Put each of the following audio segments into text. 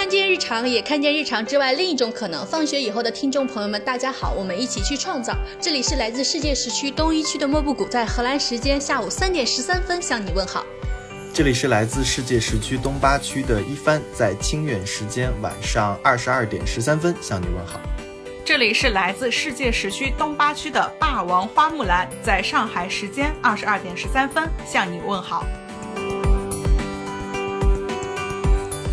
看见日常，也看见日常之外另一种可能。放学以后的听众朋友们，大家好，我们一起去创造。这里是来自世界时区东一区的莫布谷，在荷兰时间下午三点十三分向你问好。这里是来自世界时区东八区的一帆，在清远时间晚上二十二点十三分向你问好。这里是来自世界时区东八区的霸王花木兰，在上海时间二十二点十三分向你问好。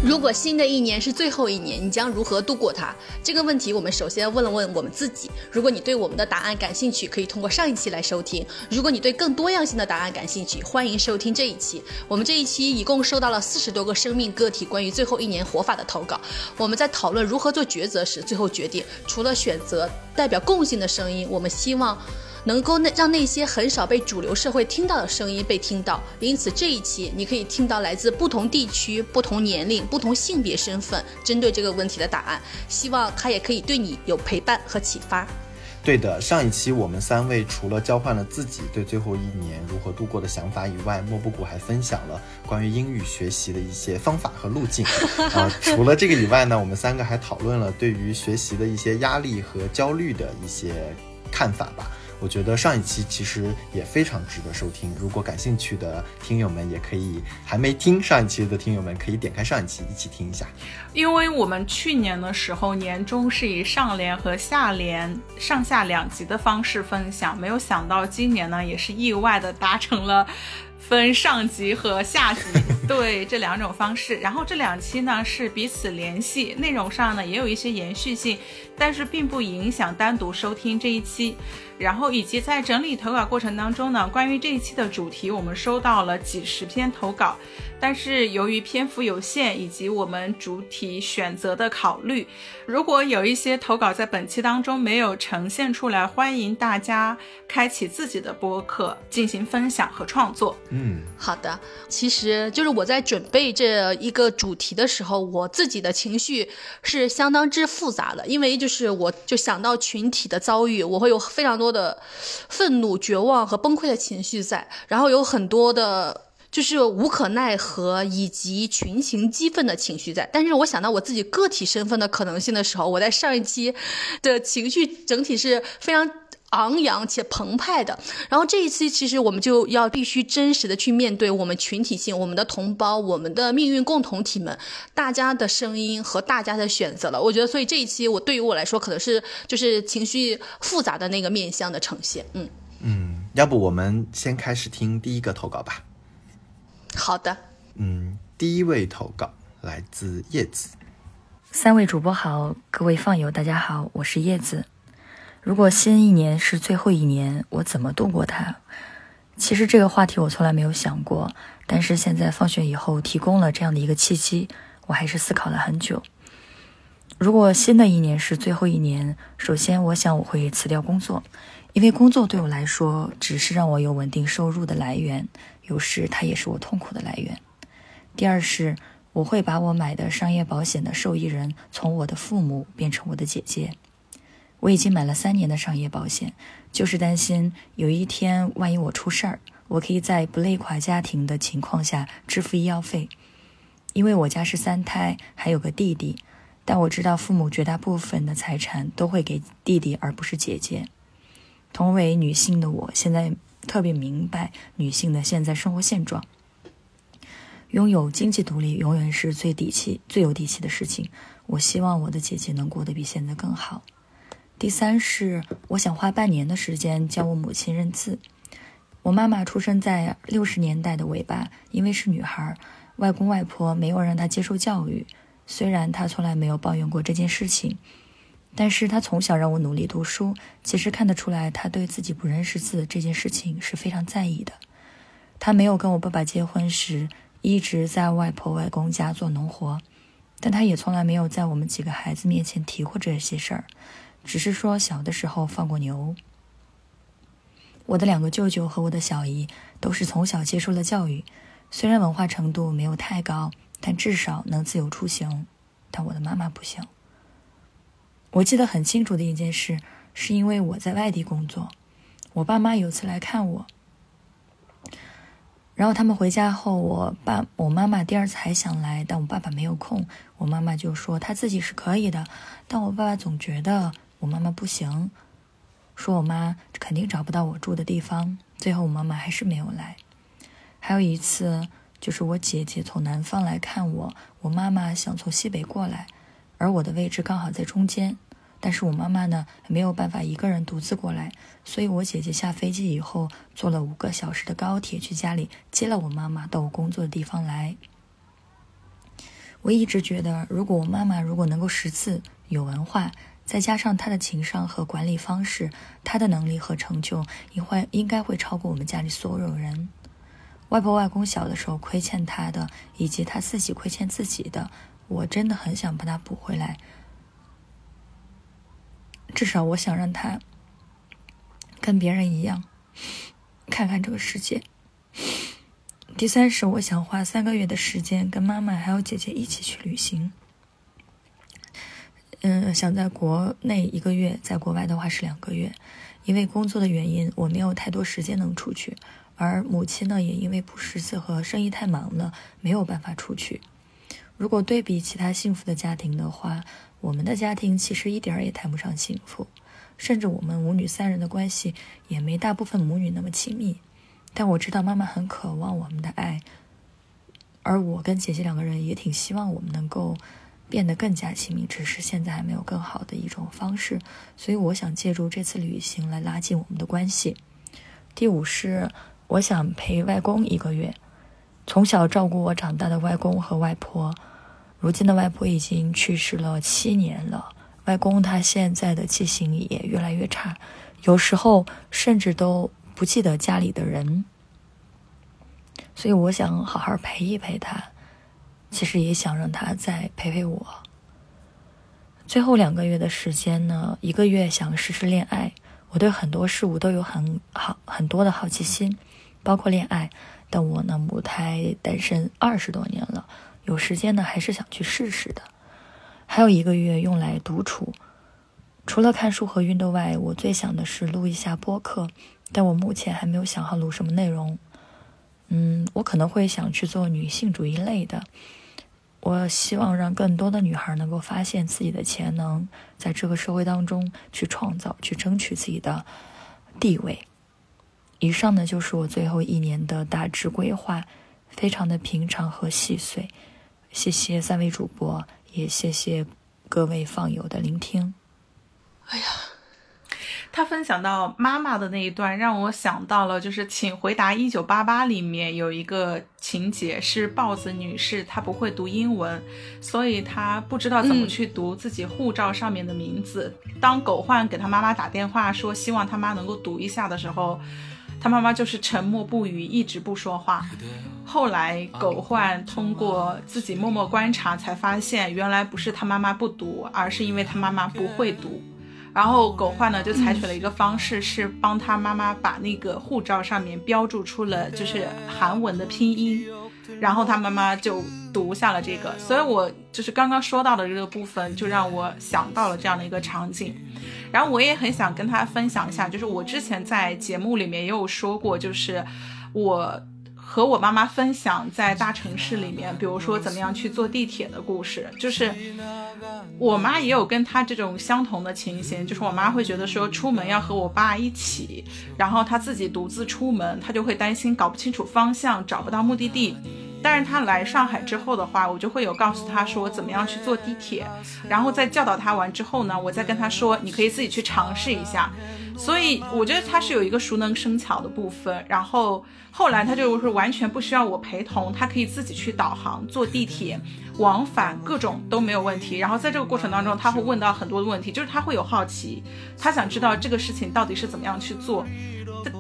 如果新的一年是最后一年，你将如何度过它？这个问题，我们首先问了问我们自己。如果你对我们的答案感兴趣，可以通过上一期来收听；如果你对更多样性的答案感兴趣，欢迎收听这一期。我们这一期一共收到了四十多个生命个体关于最后一年活法的投稿。我们在讨论如何做抉择时，最后决定，除了选择代表共性的声音，我们希望。能够那让那些很少被主流社会听到的声音被听到，因此这一期你可以听到来自不同地区、不同年龄、不同性别身份针对这个问题的答案，希望它也可以对你有陪伴和启发。对的，上一期我们三位除了交换了自己对最后一年如何度过的想法以外，莫布谷还分享了关于英语学习的一些方法和路径。啊，除了这个以外呢，我们三个还讨论了对于学习的一些压力和焦虑的一些看法吧。我觉得上一期其实也非常值得收听，如果感兴趣的听友们也可以，还没听上一期的听友们可以点开上一期一起听一下。因为我们去年的时候年终是以上联和下联上下两集的方式分享，没有想到今年呢也是意外的达成了。分上集和下集，对这两种方式，然后这两期呢是彼此联系，内容上呢也有一些延续性，但是并不影响单独收听这一期。然后以及在整理投稿过程当中呢，关于这一期的主题，我们收到了几十篇投稿。但是由于篇幅有限，以及我们主体选择的考虑，如果有一些投稿在本期当中没有呈现出来，欢迎大家开启自己的播客进行分享和创作。嗯，好的。其实就是我在准备这一个主题的时候，我自己的情绪是相当之复杂的，因为就是我就想到群体的遭遇，我会有非常多多的愤怒、绝望和崩溃的情绪在，然后有很多的。就是无可奈何以及群情激愤的情绪在，但是我想到我自己个体身份的可能性的时候，我在上一期的情绪整体是非常昂扬且澎湃的。然后这一期其实我们就要必须真实的去面对我们群体性、我们的同胞、我们的命运共同体们大家的声音和大家的选择了。我觉得，所以这一期我对于我来说可能是就是情绪复杂的那个面相的呈现。嗯嗯，要不我们先开始听第一个投稿吧。好的，嗯，第一位投稿来自叶子。三位主播好，各位放友大家好，我是叶子。如果新一年是最后一年，我怎么度过它？其实这个话题我从来没有想过，但是现在放学以后提供了这样的一个契机，我还是思考了很久。如果新的一年是最后一年，首先我想我会辞掉工作，因为工作对我来说只是让我有稳定收入的来源。有时它也是我痛苦的来源。第二是，我会把我买的商业保险的受益人从我的父母变成我的姐姐。我已经买了三年的商业保险，就是担心有一天万一我出事儿，我可以在不累垮家庭的情况下支付医药费。因为我家是三胎，还有个弟弟，但我知道父母绝大部分的财产都会给弟弟，而不是姐姐。同为女性的我，现在。特别明白女性的现在生活现状，拥有经济独立永远是最底气、最有底气的事情。我希望我的姐姐能过得比现在更好。第三是，我想花半年的时间教我母亲认字。我妈妈出生在六十年代的尾巴，因为是女孩，外公外婆没有让她接受教育。虽然她从来没有抱怨过这件事情。但是她从小让我努力读书，其实看得出来，她对自己不认识字这件事情是非常在意的。她没有跟我爸爸结婚时，一直在外婆外公家做农活，但她也从来没有在我们几个孩子面前提过这些事儿，只是说小的时候放过牛。我的两个舅舅和我的小姨都是从小接受了教育，虽然文化程度没有太高，但至少能自由出行，但我的妈妈不行。我记得很清楚的一件事，是因为我在外地工作，我爸妈有次来看我，然后他们回家后，我爸我妈妈第二次还想来，但我爸爸没有空。我妈妈就说她自己是可以的，但我爸爸总觉得我妈妈不行，说我妈肯定找不到我住的地方。最后我妈妈还是没有来。还有一次，就是我姐姐从南方来看我，我妈妈想从西北过来，而我的位置刚好在中间。但是我妈妈呢没有办法一个人独自过来，所以我姐姐下飞机以后坐了五个小时的高铁去家里接了我妈妈到我工作的地方来。我一直觉得，如果我妈妈如果能够识字、有文化，再加上他的情商和管理方式，他的能力和成就，应会应该会超过我们家里所有人。外婆外公小的时候亏欠他的，以及他自己亏欠自己的，我真的很想把他补回来。至少我想让他跟别人一样，看看这个世界。第三是我想花三个月的时间跟妈妈还有姐姐一起去旅行。嗯，想在国内一个月，在国外的话是两个月。因为工作的原因，我没有太多时间能出去，而母亲呢，也因为不识字和生意太忙了，没有办法出去。如果对比其他幸福的家庭的话，我们的家庭其实一点儿也谈不上幸福，甚至我们母女三人的关系也没大部分母女那么亲密。但我知道妈妈很渴望我们的爱，而我跟姐姐两个人也挺希望我们能够变得更加亲密，只是现在还没有更好的一种方式。所以我想借助这次旅行来拉近我们的关系。第五是我想陪外公一个月，从小照顾我长大的外公和外婆。如今的外婆已经去世了七年了，外公他现在的记性也越来越差，有时候甚至都不记得家里的人。所以我想好好陪一陪他，其实也想让他再陪陪我。最后两个月的时间呢，一个月想试试恋爱，我对很多事物都有很好很多的好奇心，包括恋爱。但我呢，母胎单身二十多年了。有时间呢，还是想去试试的。还有一个月用来独处，除了看书和运动外，我最想的是录一下播客。但我目前还没有想好录什么内容。嗯，我可能会想去做女性主义类的。我希望让更多的女孩能够发现自己的潜能，在这个社会当中去创造、去争取自己的地位。以上呢，就是我最后一年的大致规划，非常的平常和细碎。谢谢三位主播，也谢谢各位放友的聆听。哎呀，他分享到妈妈的那一段，让我想到了，就是《请回答一九八八》里面有一个情节，是豹子女士，她不会读英文，所以她不知道怎么去读自己护照上面的名字。当狗焕给他妈妈打电话说希望他妈能够读一下的时候。他妈妈就是沉默不语，一直不说话。后来狗焕通过自己默默观察，才发现原来不是他妈妈不读，而是因为他妈妈不会读。然后狗焕呢就采取了一个方式，是帮他妈妈把那个护照上面标注出了就是韩文的拼音。然后他妈妈就读下了这个，所以我就是刚刚说到的这个部分，就让我想到了这样的一个场景。然后我也很想跟他分享一下，就是我之前在节目里面也有说过，就是我和我妈妈分享在大城市里面，比如说怎么样去坐地铁的故事。就是我妈也有跟她这种相同的情形，就是我妈会觉得说出门要和我爸一起，然后她自己独自出门，她就会担心搞不清楚方向，找不到目的地。但是他来上海之后的话，我就会有告诉他说怎么样去坐地铁，然后在教导他完之后呢，我再跟他说你可以自己去尝试一下。所以我觉得他是有一个熟能生巧的部分。然后后来他就是完全不需要我陪同，他可以自己去导航坐地铁，往返各种都没有问题。然后在这个过程当中，他会问到很多的问题，就是他会有好奇，他想知道这个事情到底是怎么样去做。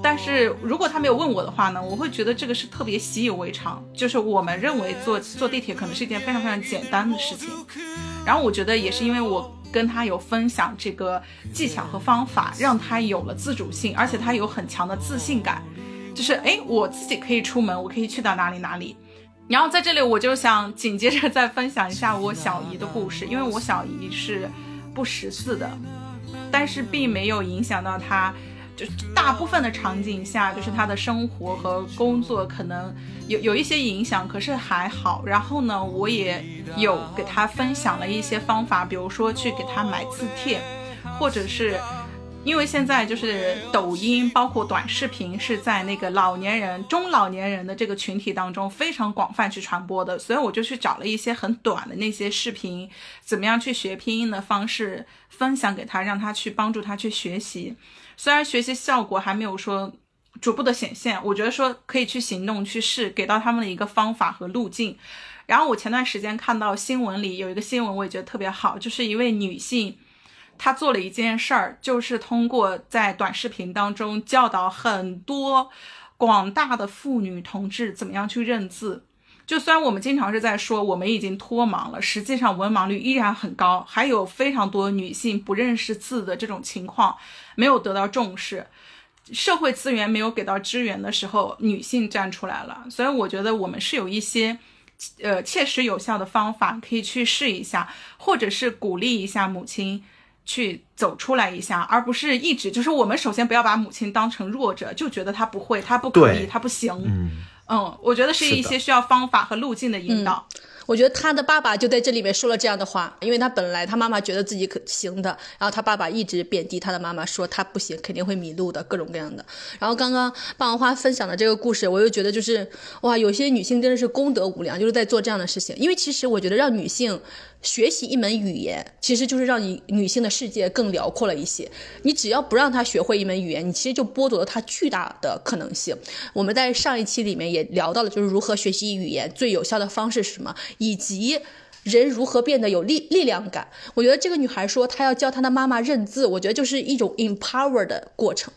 但是如果他没有问我的话呢，我会觉得这个是特别习以为常，就是我们认为坐坐地铁可能是一件非常非常简单的事情。然后我觉得也是因为我跟他有分享这个技巧和方法，让他有了自主性，而且他有很强的自信感，就是哎，我自己可以出门，我可以去到哪里哪里。然后在这里我就想紧接着再分享一下我小姨的故事，因为我小姨是不识字的，但是并没有影响到她。就大部分的场景下，就是他的生活和工作可能有有一些影响，可是还好。然后呢，我也有给他分享了一些方法，比如说去给他买字帖，或者是。因为现在就是抖音，包括短视频，是在那个老年人、中老年人的这个群体当中非常广泛去传播的，所以我就去找了一些很短的那些视频，怎么样去学拼音的方式分享给他，让他去帮助他去学习。虽然学习效果还没有说逐步的显现，我觉得说可以去行动去试，给到他们的一个方法和路径。然后我前段时间看到新闻里有一个新闻，我也觉得特别好，就是一位女性。她做了一件事儿，就是通过在短视频当中教导很多广大的妇女同志怎么样去认字。就虽然我们经常是在说我们已经脱盲了，实际上文盲率依然很高，还有非常多女性不认识字的这种情况没有得到重视。社会资源没有给到支援的时候，女性站出来了。所以我觉得我们是有一些呃切实有效的方法可以去试一下，或者是鼓励一下母亲。去走出来一下，而不是一直就是我们首先不要把母亲当成弱者，就觉得她不会，她不可以，她不行。嗯嗯，我觉得是一些需要方法和路径的引导。我觉得他的爸爸就在这里面说了这样的话，因为他本来他妈妈觉得自己可行的，然后他爸爸一直贬低他的妈妈，说他不行，肯定会迷路的，各种各样的。然后刚刚霸王花分享的这个故事，我又觉得就是哇，有些女性真的是功德无量，就是在做这样的事情。因为其实我觉得让女性。学习一门语言，其实就是让你女性的世界更辽阔了一些。你只要不让她学会一门语言，你其实就剥夺了她巨大的可能性。我们在上一期里面也聊到了，就是如何学习语言最有效的方式是什么，以及人如何变得有力力量感。我觉得这个女孩说她要教她的妈妈认字，我觉得就是一种 empower 的过程。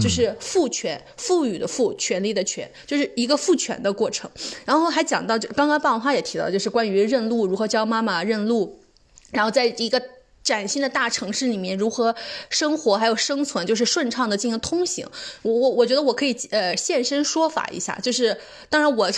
就是赋权，赋予的赋，权力的权，就是一个赋权的过程。然后还讲到，就刚刚霸王花也提到，就是关于认路，如何教妈妈认路，然后在一个。崭新的大城市里面如何生活还有生存，就是顺畅的进行通行。我我我觉得我可以呃现身说法一下，就是当然我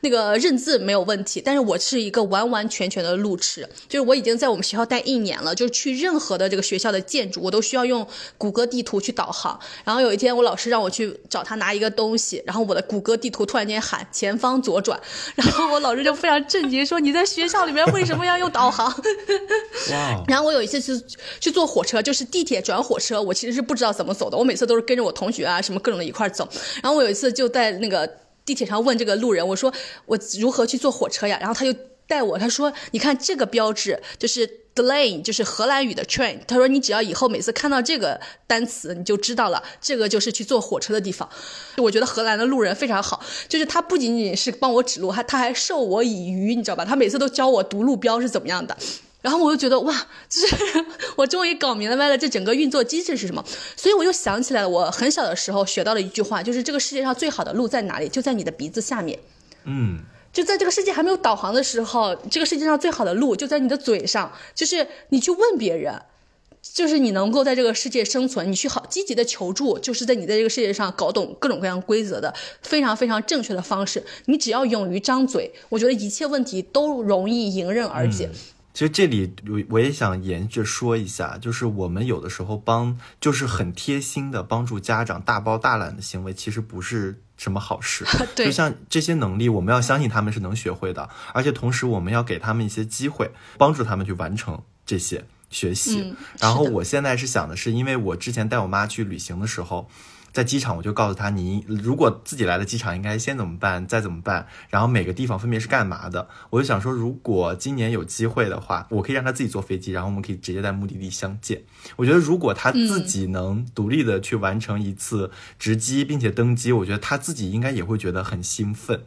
那个认字没有问题，但是我是一个完完全全的路痴，就是我已经在我们学校待一年了，就是去任何的这个学校的建筑，我都需要用谷歌地图去导航。然后有一天我老师让我去找他拿一个东西，然后我的谷歌地图突然间喊前方左转，然后我老师就非常震惊说你在学校里面为什么要用导航？哇！然后。我有一次是去坐火车，就是地铁转火车，我其实是不知道怎么走的。我每次都是跟着我同学啊，什么各种的一块走。然后我有一次就在那个地铁上问这个路人，我说我如何去坐火车呀？然后他就带我，他说你看这个标志就是 d l a n e 就是荷兰语的 train。他说你只要以后每次看到这个单词，你就知道了，这个就是去坐火车的地方。我觉得荷兰的路人非常好，就是他不仅仅是帮我指路，还他还授我以渔，你知道吧？他每次都教我读路标是怎么样的。然后我就觉得哇，就是我终于搞明白了这整个运作机制是什么，所以我又想起来了，我很小的时候学到了一句话，就是这个世界上最好的路在哪里？就在你的鼻子下面。嗯，就在这个世界还没有导航的时候，这个世界上最好的路就在你的嘴上，就是你去问别人，就是你能够在这个世界生存，你去好积极的求助，就是在你在这个世界上搞懂各种各样规则的非常非常正确的方式。你只要勇于张嘴，我觉得一切问题都容易迎刃而解。其实这里我我也想沿着说一下，就是我们有的时候帮，就是很贴心的帮助家长大包大揽的行为，其实不是什么好事。对，就像这些能力，我们要相信他们是能学会的，而且同时我们要给他们一些机会，帮助他们去完成这些学习。然后我现在是想的是，因为我之前带我妈去旅行的时候。在机场，我就告诉他，你如果自己来的机场，应该先怎么办，再怎么办，然后每个地方分别是干嘛的。我就想说，如果今年有机会的话，我可以让他自己坐飞机，然后我们可以直接在目的地相见。我觉得，如果他自己能独立的去完成一次值机并且登机，我觉得他自己应该也会觉得很兴奋。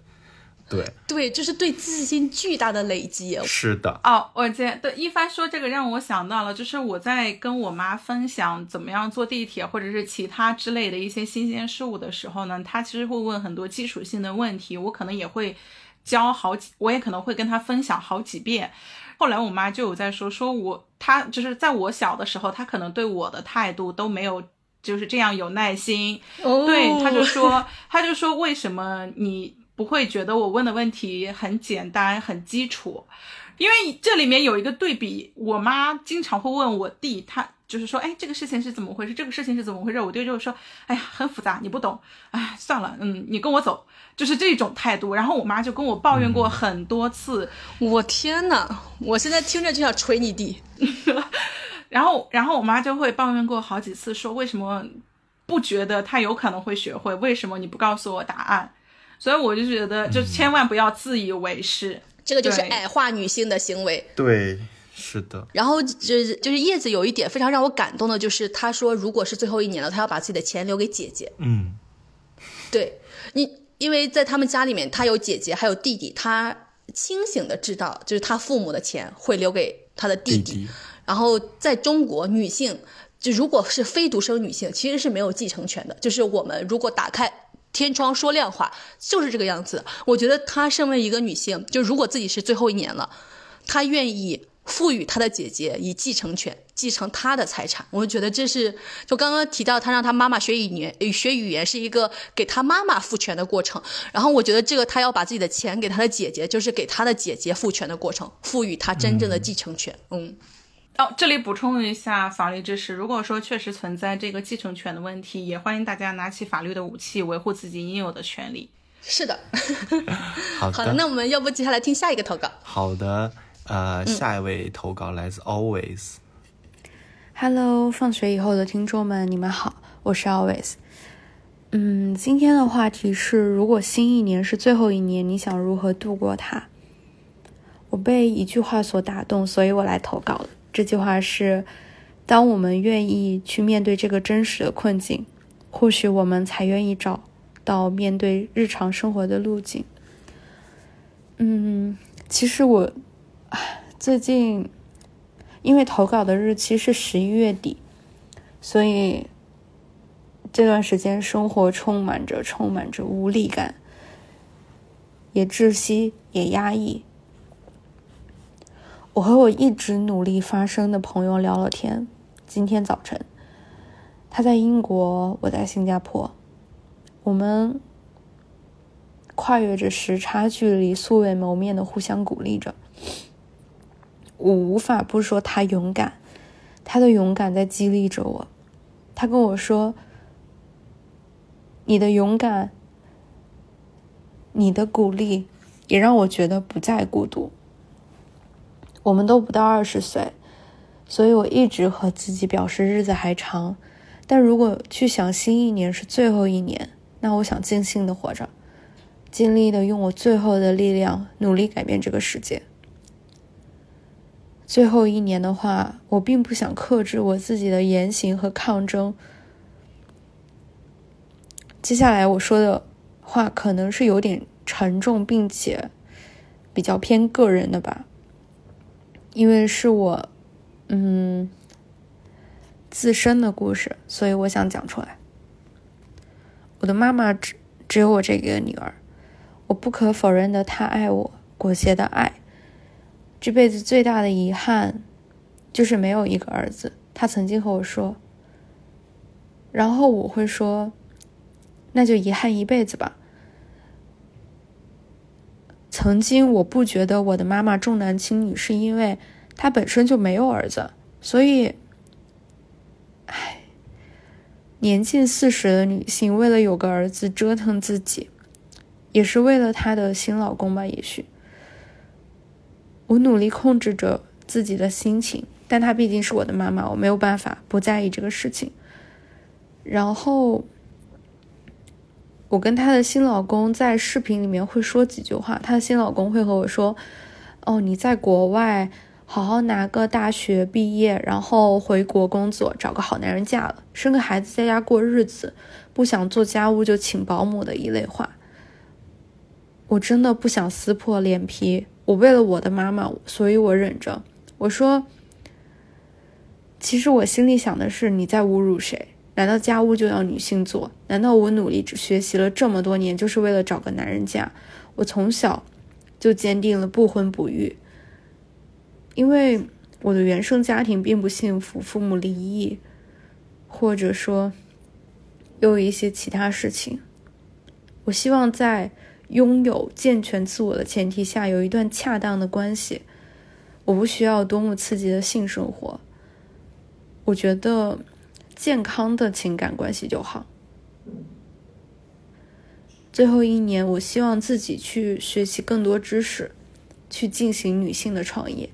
对对，就是对自信巨大的累积。是的。哦，我见对一帆说这个让我想到了，就是我在跟我妈分享怎么样坐地铁或者是其他之类的一些新鲜事物的时候呢，她其实会问很多基础性的问题，我可能也会教好几，我也可能会跟她分享好几遍。后来我妈就有在说，说我她就是在我小的时候，她可能对我的态度都没有就是这样有耐心。哦。对，她就说，她就说为什么你。不会觉得我问的问题很简单、很基础，因为这里面有一个对比。我妈经常会问我弟，他就是说，哎，这个事情是怎么回事？这个事情是怎么回事？我弟就说，哎呀，很复杂，你不懂，哎，算了，嗯，你跟我走，就是这种态度。然后我妈就跟我抱怨过很多次，我天呐，我现在听着就想捶你弟。然后，然后我妈就会抱怨过好几次，说为什么不觉得他有可能会学会？为什么你不告诉我答案？所以我就觉得，就千万不要自以为是，这个就是矮化女性的行为。对，是的。然后就是就是叶子有一点非常让我感动的，就是他说，如果是最后一年了，他要把自己的钱留给姐姐。嗯，对你，因为在他们家里面，他有姐姐，还有弟弟，他清醒的知道，就是他父母的钱会留给他的弟弟。然后在中国，女性就如果是非独生女性，其实是没有继承权的。就是我们如果打开天窗说亮话，就是这个样子。我觉得她身为一个女性，就如果自己是最后一年了，她愿意赋予她的姐姐以继承权，继承她的财产。我就觉得这是就刚刚提到，她让她妈妈学语言，学语言是一个给她妈妈赋权的过程。然后我觉得这个她要把自己的钱给她的姐姐，就是给她的姐姐赋权的过程，赋予她真正的继承权。嗯。哦，这里补充一下法律知识。如果说确实存在这个继承权的问题，也欢迎大家拿起法律的武器，维护自己应有的权利。是 的，好的。那我们要不接下来听下一个投稿？好的，呃，下一位投稿来自 Always。Hello，放学以后的听众们，你们好，我是 Always。嗯，今天的话题是：如果新一年是最后一年，你想如何度过它？我被一句话所打动，所以我来投稿了。这句话是：当我们愿意去面对这个真实的困境，或许我们才愿意找到面对日常生活的路径。嗯，其实我最近因为投稿的日期是十一月底，所以这段时间生活充满着充满着无力感，也窒息，也压抑。我和我一直努力发声的朋友聊了天。今天早晨，他在英国，我在新加坡，我们跨越着时差距离，素未谋面的互相鼓励着。我无法不说他勇敢，他的勇敢在激励着我。他跟我说：“你的勇敢，你的鼓励，也让我觉得不再孤独。”我们都不到二十岁，所以我一直和自己表示日子还长。但如果去想新一年是最后一年，那我想尽兴的活着，尽力的用我最后的力量努力改变这个世界。最后一年的话，我并不想克制我自己的言行和抗争。接下来我说的话可能是有点沉重，并且比较偏个人的吧。因为是我，嗯，自身的故事，所以我想讲出来。我的妈妈只只有我这个女儿，我不可否认的，她爱我，裹挟的爱。这辈子最大的遗憾，就是没有一个儿子。她曾经和我说，然后我会说，那就遗憾一辈子吧。曾经我不觉得我的妈妈重男轻女，是因为她本身就没有儿子，所以，唉，年近四十的女性为了有个儿子折腾自己，也是为了她的新老公吧？也许，我努力控制着自己的心情，但她毕竟是我的妈妈，我没有办法不在意这个事情。然后。我跟她的新老公在视频里面会说几句话，她的新老公会和我说：“哦，你在国外好好拿个大学毕业，然后回国工作，找个好男人嫁了，生个孩子在家过日子，不想做家务就请保姆的一类话。”我真的不想撕破脸皮，我为了我的妈妈，所以我忍着。我说：“其实我心里想的是，你在侮辱谁？”难道家务就要女性做？难道我努力学习了这么多年，就是为了找个男人嫁？我从小就坚定了不婚不育，因为我的原生家庭并不幸福，父母离异，或者说又有一些其他事情。我希望在拥有健全自我的前提下，有一段恰当的关系。我不需要多么刺激的性生活。我觉得健康的情感关系就好。最后一年，我希望自己去学习更多知识，去进行女性的创业，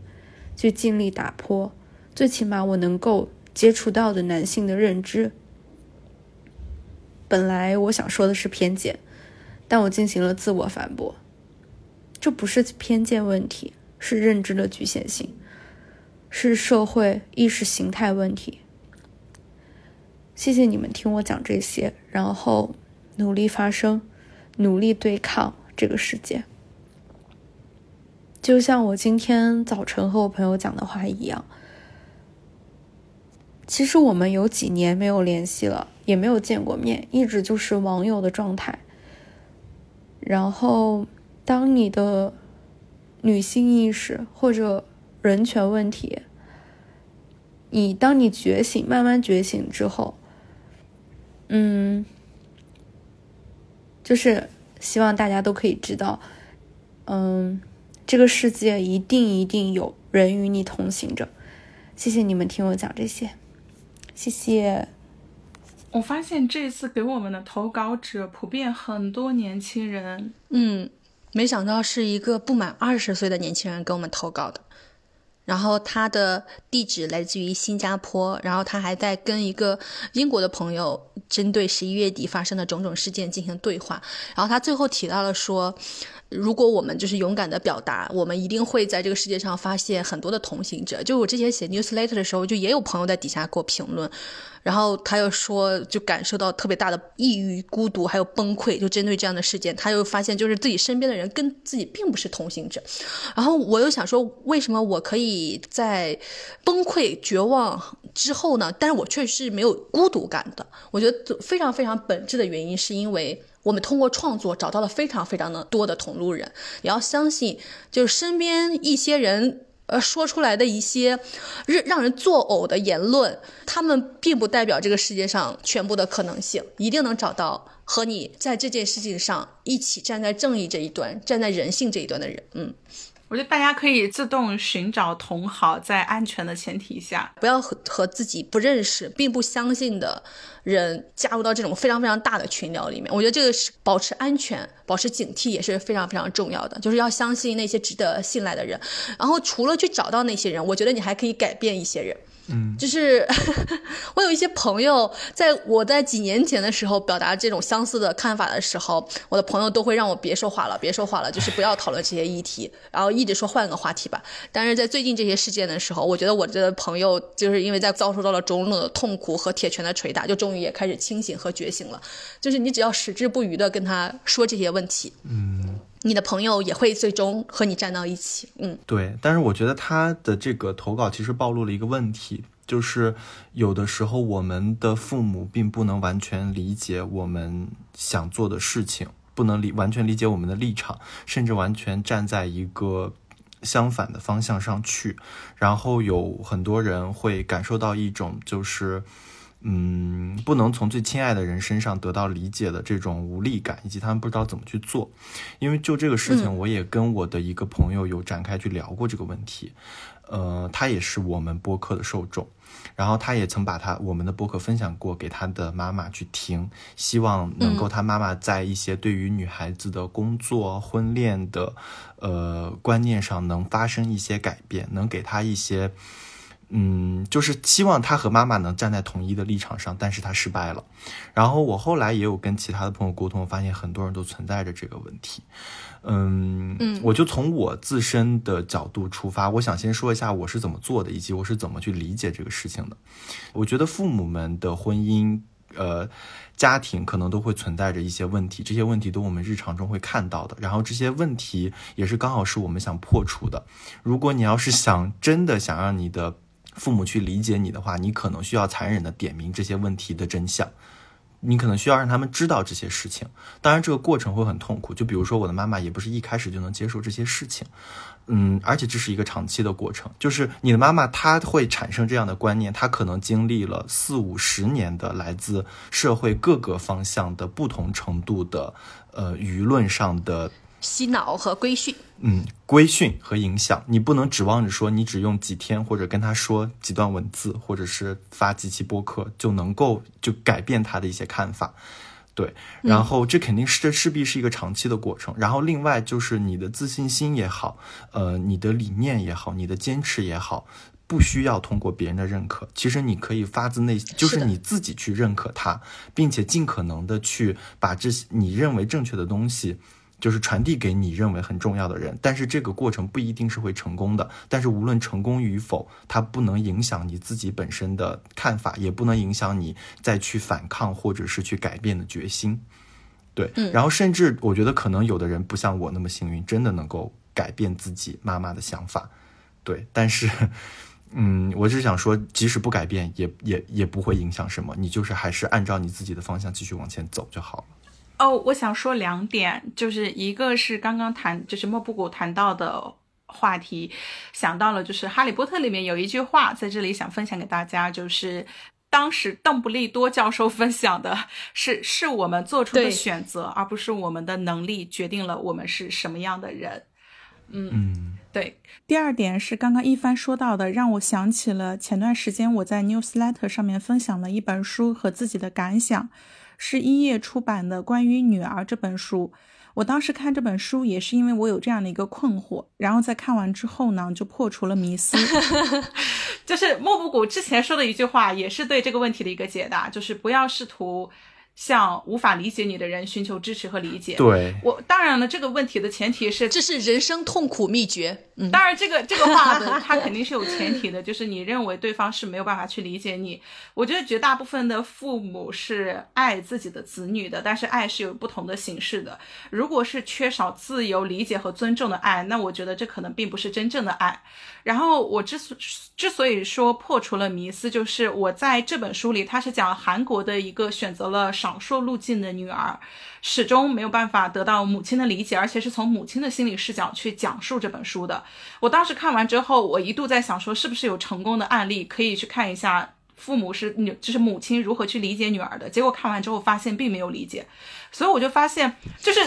去尽力打破最起码我能够接触到的男性的认知。本来我想说的是偏见，但我进行了自我反驳。这不是偏见问题，是认知的局限性，是社会意识形态问题。谢谢你们听我讲这些，然后努力发声，努力对抗这个世界。就像我今天早晨和我朋友讲的话一样，其实我们有几年没有联系了。也没有见过面，一直就是网友的状态。然后，当你的女性意识或者人权问题，你当你觉醒，慢慢觉醒之后，嗯，就是希望大家都可以知道，嗯，这个世界一定一定有人与你同行着。谢谢你们听我讲这些，谢谢。我发现这次给我们的投稿者普遍很多年轻人，嗯，没想到是一个不满二十岁的年轻人给我们投稿的，然后他的地址来自于新加坡，然后他还在跟一个英国的朋友针对十一月底发生的种种事件进行对话，然后他最后提到了说。如果我们就是勇敢的表达，我们一定会在这个世界上发现很多的同行者。就我之前写 newsletter 的时候，就也有朋友在底下给我评论，然后他又说，就感受到特别大的抑郁、孤独，还有崩溃。就针对这样的事件，他又发现，就是自己身边的人跟自己并不是同行者。然后我又想说，为什么我可以在崩溃、绝望之后呢？但是我确实是没有孤独感的。我觉得非常非常本质的原因，是因为。我们通过创作找到了非常非常的多的同路人，你要相信，就是身边一些人呃说出来的一些让让人作呕的言论，他们并不代表这个世界上全部的可能性，一定能找到和你在这件事情上一起站在正义这一端、站在人性这一端的人，嗯。我觉得大家可以自动寻找同好，在安全的前提下，不要和和自己不认识、并不相信的人加入到这种非常非常大的群聊里面。我觉得这个是保持安全、保持警惕也是非常非常重要的，就是要相信那些值得信赖的人。然后除了去找到那些人，我觉得你还可以改变一些人。嗯，就是 我有一些朋友，在我在几年前的时候表达这种相似的看法的时候，我的朋友都会让我别说话了，别说话了，就是不要讨论这些议题，然后一直说换个话题吧。但是在最近这些事件的时候，我觉得我的朋友就是因为在遭受到了种种的痛苦和铁拳的捶打，就终于也开始清醒和觉醒了。就是你只要矢志不渝的跟他说这些问题，嗯。你的朋友也会最终和你站到一起，嗯，对。但是我觉得他的这个投稿其实暴露了一个问题，就是有的时候我们的父母并不能完全理解我们想做的事情，不能理完全理解我们的立场，甚至完全站在一个相反的方向上去。然后有很多人会感受到一种就是。嗯，不能从最亲爱的人身上得到理解的这种无力感，以及他们不知道怎么去做。因为就这个事情，我也跟我的一个朋友有展开去聊过这个问题。呃，他也是我们播客的受众，然后他也曾把他我们的播客分享过给他的妈妈去听，希望能够他妈妈在一些对于女孩子的工作、婚恋的呃观念上能发生一些改变，能给他一些。嗯，就是希望他和妈妈能站在统一的立场上，但是他失败了。然后我后来也有跟其他的朋友沟通，发现很多人都存在着这个问题。嗯嗯，我就从我自身的角度出发，我想先说一下我是怎么做的，以及我是怎么去理解这个事情的。我觉得父母们的婚姻，呃，家庭可能都会存在着一些问题，这些问题都我们日常中会看到的。然后这些问题也是刚好是我们想破除的。如果你要是想真的想让你的父母去理解你的话，你可能需要残忍的点明这些问题的真相，你可能需要让他们知道这些事情。当然，这个过程会很痛苦。就比如说，我的妈妈也不是一开始就能接受这些事情，嗯，而且这是一个长期的过程。就是你的妈妈，她会产生这样的观念，她可能经历了四五十年的来自社会各个方向的不同程度的呃舆论上的洗脑和规训。嗯，规训和影响，你不能指望着说你只用几天或者跟他说几段文字，或者是发几期播客就能够就改变他的一些看法。对，然后这肯定是这势必是一个长期的过程。然后另外就是你的自信心也好，呃，你的理念也好，你的坚持也好，不需要通过别人的认可。其实你可以发自内心，就是你自己去认可它，并且尽可能的去把这些你认为正确的东西。就是传递给你认为很重要的人，但是这个过程不一定是会成功的。但是无论成功与否，它不能影响你自己本身的看法，也不能影响你再去反抗或者是去改变的决心。对，然后甚至我觉得可能有的人不像我那么幸运，真的能够改变自己妈妈的想法。对，但是，嗯，我只是想说，即使不改变，也也也不会影响什么，你就是还是按照你自己的方向继续往前走就好了。哦，我想说两点，就是一个是刚刚谈，就是莫布谷谈到的话题，想到了就是《哈利波特》里面有一句话，在这里想分享给大家，就是当时邓布利多教授分享的是，是我们做出的选择，而不是我们的能力决定了我们是什么样的人。嗯对，第二点是刚刚一帆说到的，让我想起了前段时间我在 newsletter 上面分享了一本书和自己的感想，是一页出版的关于女儿这本书。我当时看这本书也是因为我有这样的一个困惑，然后在看完之后呢，就破除了迷思。就是莫布谷之前说的一句话，也是对这个问题的一个解答，就是不要试图向无法理解你的人寻求支持和理解。对，我当然了，这个问题的前提是这是人生痛苦秘诀。嗯，当然，这个这个话的 它肯定是有前提的，就是你认为对方是没有办法去理解你。我觉得绝大部分的父母是爱自己的子女的，但是爱是有不同的形式的。如果是缺少自由、理解和尊重的爱，那我觉得这可能并不是真正的爱。然后我之所之所以说破除了迷思，就是我在这本书里，它是讲韩国的一个选择了少数路径的女儿，始终没有办法得到母亲的理解，而且是从母亲的心理视角去讲述这本书的。我当时看完之后，我一度在想说，是不是有成功的案例可以去看一下，父母是女，就是母亲如何去理解女儿的。结果看完之后发现并没有理解，所以我就发现，就是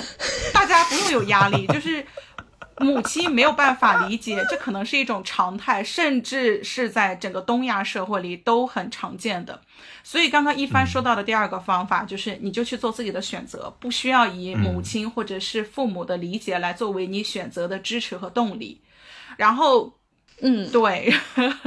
大家不用有压力，就是。母亲没有办法理解，这可能是一种常态，甚至是在整个东亚社会里都很常见的。所以刚刚一帆说到的第二个方法，就是你就去做自己的选择，不需要以母亲或者是父母的理解来作为你选择的支持和动力。然后，嗯，对，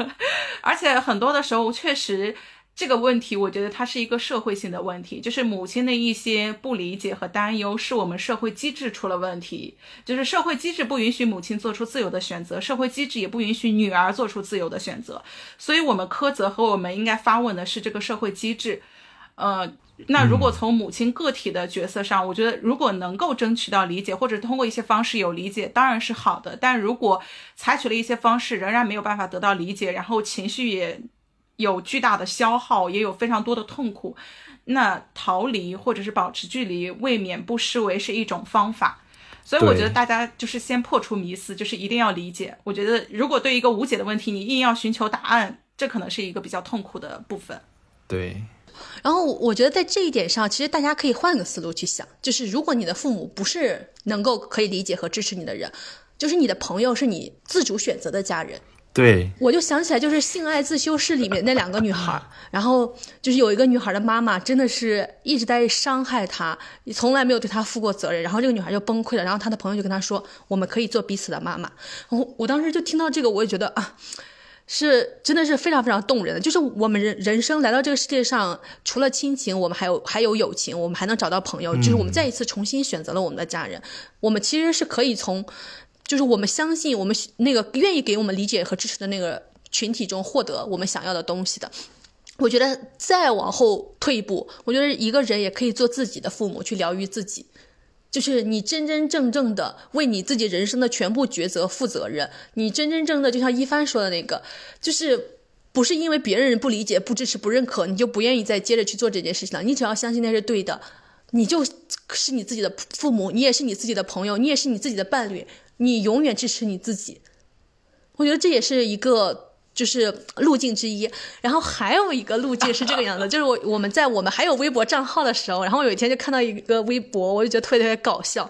而且很多的时候确实。这个问题，我觉得它是一个社会性的问题，就是母亲的一些不理解和担忧，是我们社会机制出了问题，就是社会机制不允许母亲做出自由的选择，社会机制也不允许女儿做出自由的选择，所以我们苛责和我们应该发问的是这个社会机制。呃，那如果从母亲个体的角色上，我觉得如果能够争取到理解，或者通过一些方式有理解，当然是好的。但如果采取了一些方式，仍然没有办法得到理解，然后情绪也。有巨大的消耗，也有非常多的痛苦，那逃离或者是保持距离，未免不失为是一种方法。所以我觉得大家就是先破除迷思，就是一定要理解。我觉得如果对一个无解的问题，你硬要寻求答案，这可能是一个比较痛苦的部分。对。然后我觉得在这一点上，其实大家可以换个思路去想，就是如果你的父母不是能够可以理解和支持你的人，就是你的朋友是你自主选择的家人。对，我就想起来，就是《性爱自修室》里面那两个女孩，然后就是有一个女孩的妈妈真的是一直在伤害她，从来没有对她负过责任，然后这个女孩就崩溃了，然后她的朋友就跟她说：“我们可以做彼此的妈妈。”我我当时就听到这个，我也觉得啊，是真的是非常非常动人的。就是我们人人生来到这个世界上，除了亲情，我们还有还有友情，我们还能找到朋友，就是我们再一次重新选择了我们的家人，我们其实是可以从。就是我们相信，我们那个愿意给我们理解和支持的那个群体中获得我们想要的东西的。我觉得再往后退一步，我觉得一个人也可以做自己的父母，去疗愈自己。就是你真真正正的为你自己人生的全部抉择负责任。你真真正的就像一帆说的那个，就是不是因为别人不理解、不支持、不认可，你就不愿意再接着去做这件事情了。你只要相信那是对的，你就是你自己的父母，你也是你自己的朋友，你也是你自己的伴侣。你永远支持你自己，我觉得这也是一个就是路径之一，然后还有一个路径是这个样子，就是我我们在我们还有微博账号的时候，然后有一天就看到一个微博，我就觉得特别特别搞笑，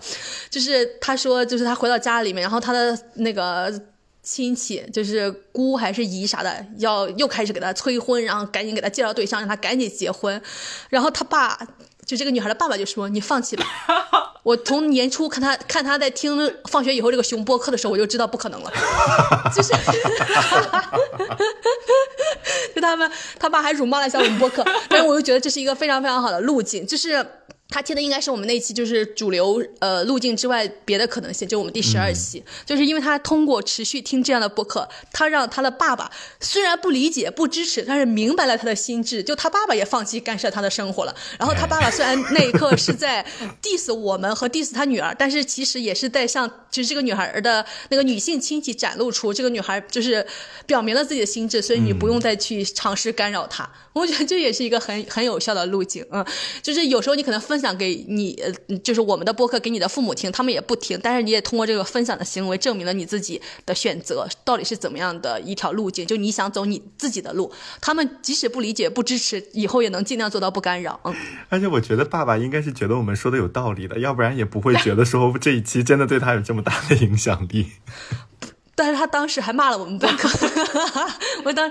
就是他说，就是他回到家里面，然后他的那个亲戚，就是姑还是姨啥的，要又开始给他催婚，然后赶紧给他介绍对象，让他赶紧结婚，然后他爸。就这个女孩的爸爸就说：“你放弃吧。”我从年初看他看他在听放学以后这个熊播客的时候，我就知道不可能了。就是，就他们他爸还辱骂了一下我们播客，但是我又觉得这是一个非常非常好的路径，就是。他听的应该是我们那期，就是主流呃路径之外别的可能性，就我们第十二期，就是因为他通过持续听这样的播客，他让他的爸爸虽然不理解不支持，但是明白了他的心智，就他爸爸也放弃干涉他的生活了。然后他爸爸虽然 那一刻是在 diss 我们和 diss 他女儿，但是其实也是在向就是这个女孩的那个女性亲戚展露出这个女孩就是表明了自己的心智，所以你不用再去尝试干扰她。我觉得这也是一个很很有效的路径，嗯，就是有时候你可能分。分享给你，就是我们的播客给你的父母听，他们也不听，但是你也通过这个分享的行为证明了你自己的选择到底是怎么样的一条路径，就你想走你自己的路，他们即使不理解不支持，以后也能尽量做到不干扰。嗯，而且我觉得爸爸应该是觉得我们说的有道理的，要不然也不会觉得说这一期真的对他有这么大的影响力。但是他当时还骂了我们播客，我当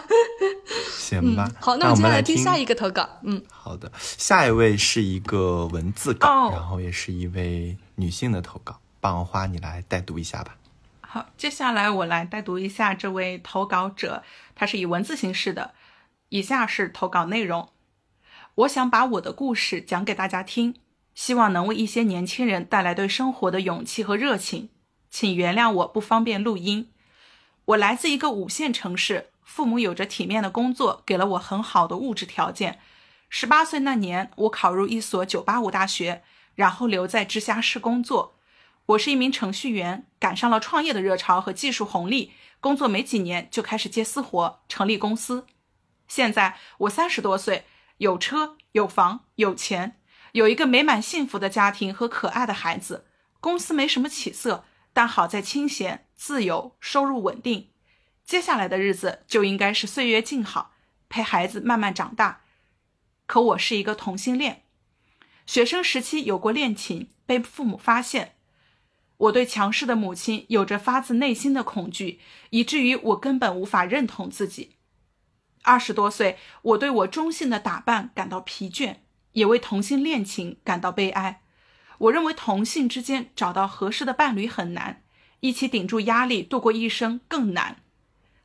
行吧。好，那我们接下来听下一个投稿。嗯，好的，下一位是一个文字稿，然后也是一位女性的投稿。棒花，你来代读一下吧。好，接下来我来代读一下这位投稿者，他是以文字形式的。以下是投稿内容：我想把我的故事讲给大家听，希望能为一些年轻人带来对生活的勇气和热情。请原谅我不方便录音。我来自一个五线城市，父母有着体面的工作，给了我很好的物质条件。十八岁那年，我考入一所九八五大学，然后留在直辖市工作。我是一名程序员，赶上了创业的热潮和技术红利，工作没几年就开始接私活，成立公司。现在我三十多岁，有车有房有钱，有一个美满幸福的家庭和可爱的孩子。公司没什么起色。但好在清闲、自由、收入稳定，接下来的日子就应该是岁月静好，陪孩子慢慢长大。可我是一个同性恋，学生时期有过恋情，被父母发现。我对强势的母亲有着发自内心的恐惧，以至于我根本无法认同自己。二十多岁，我对我中性的打扮感到疲倦，也为同性恋情感到悲哀。我认为同性之间找到合适的伴侣很难，一起顶住压力度过一生更难。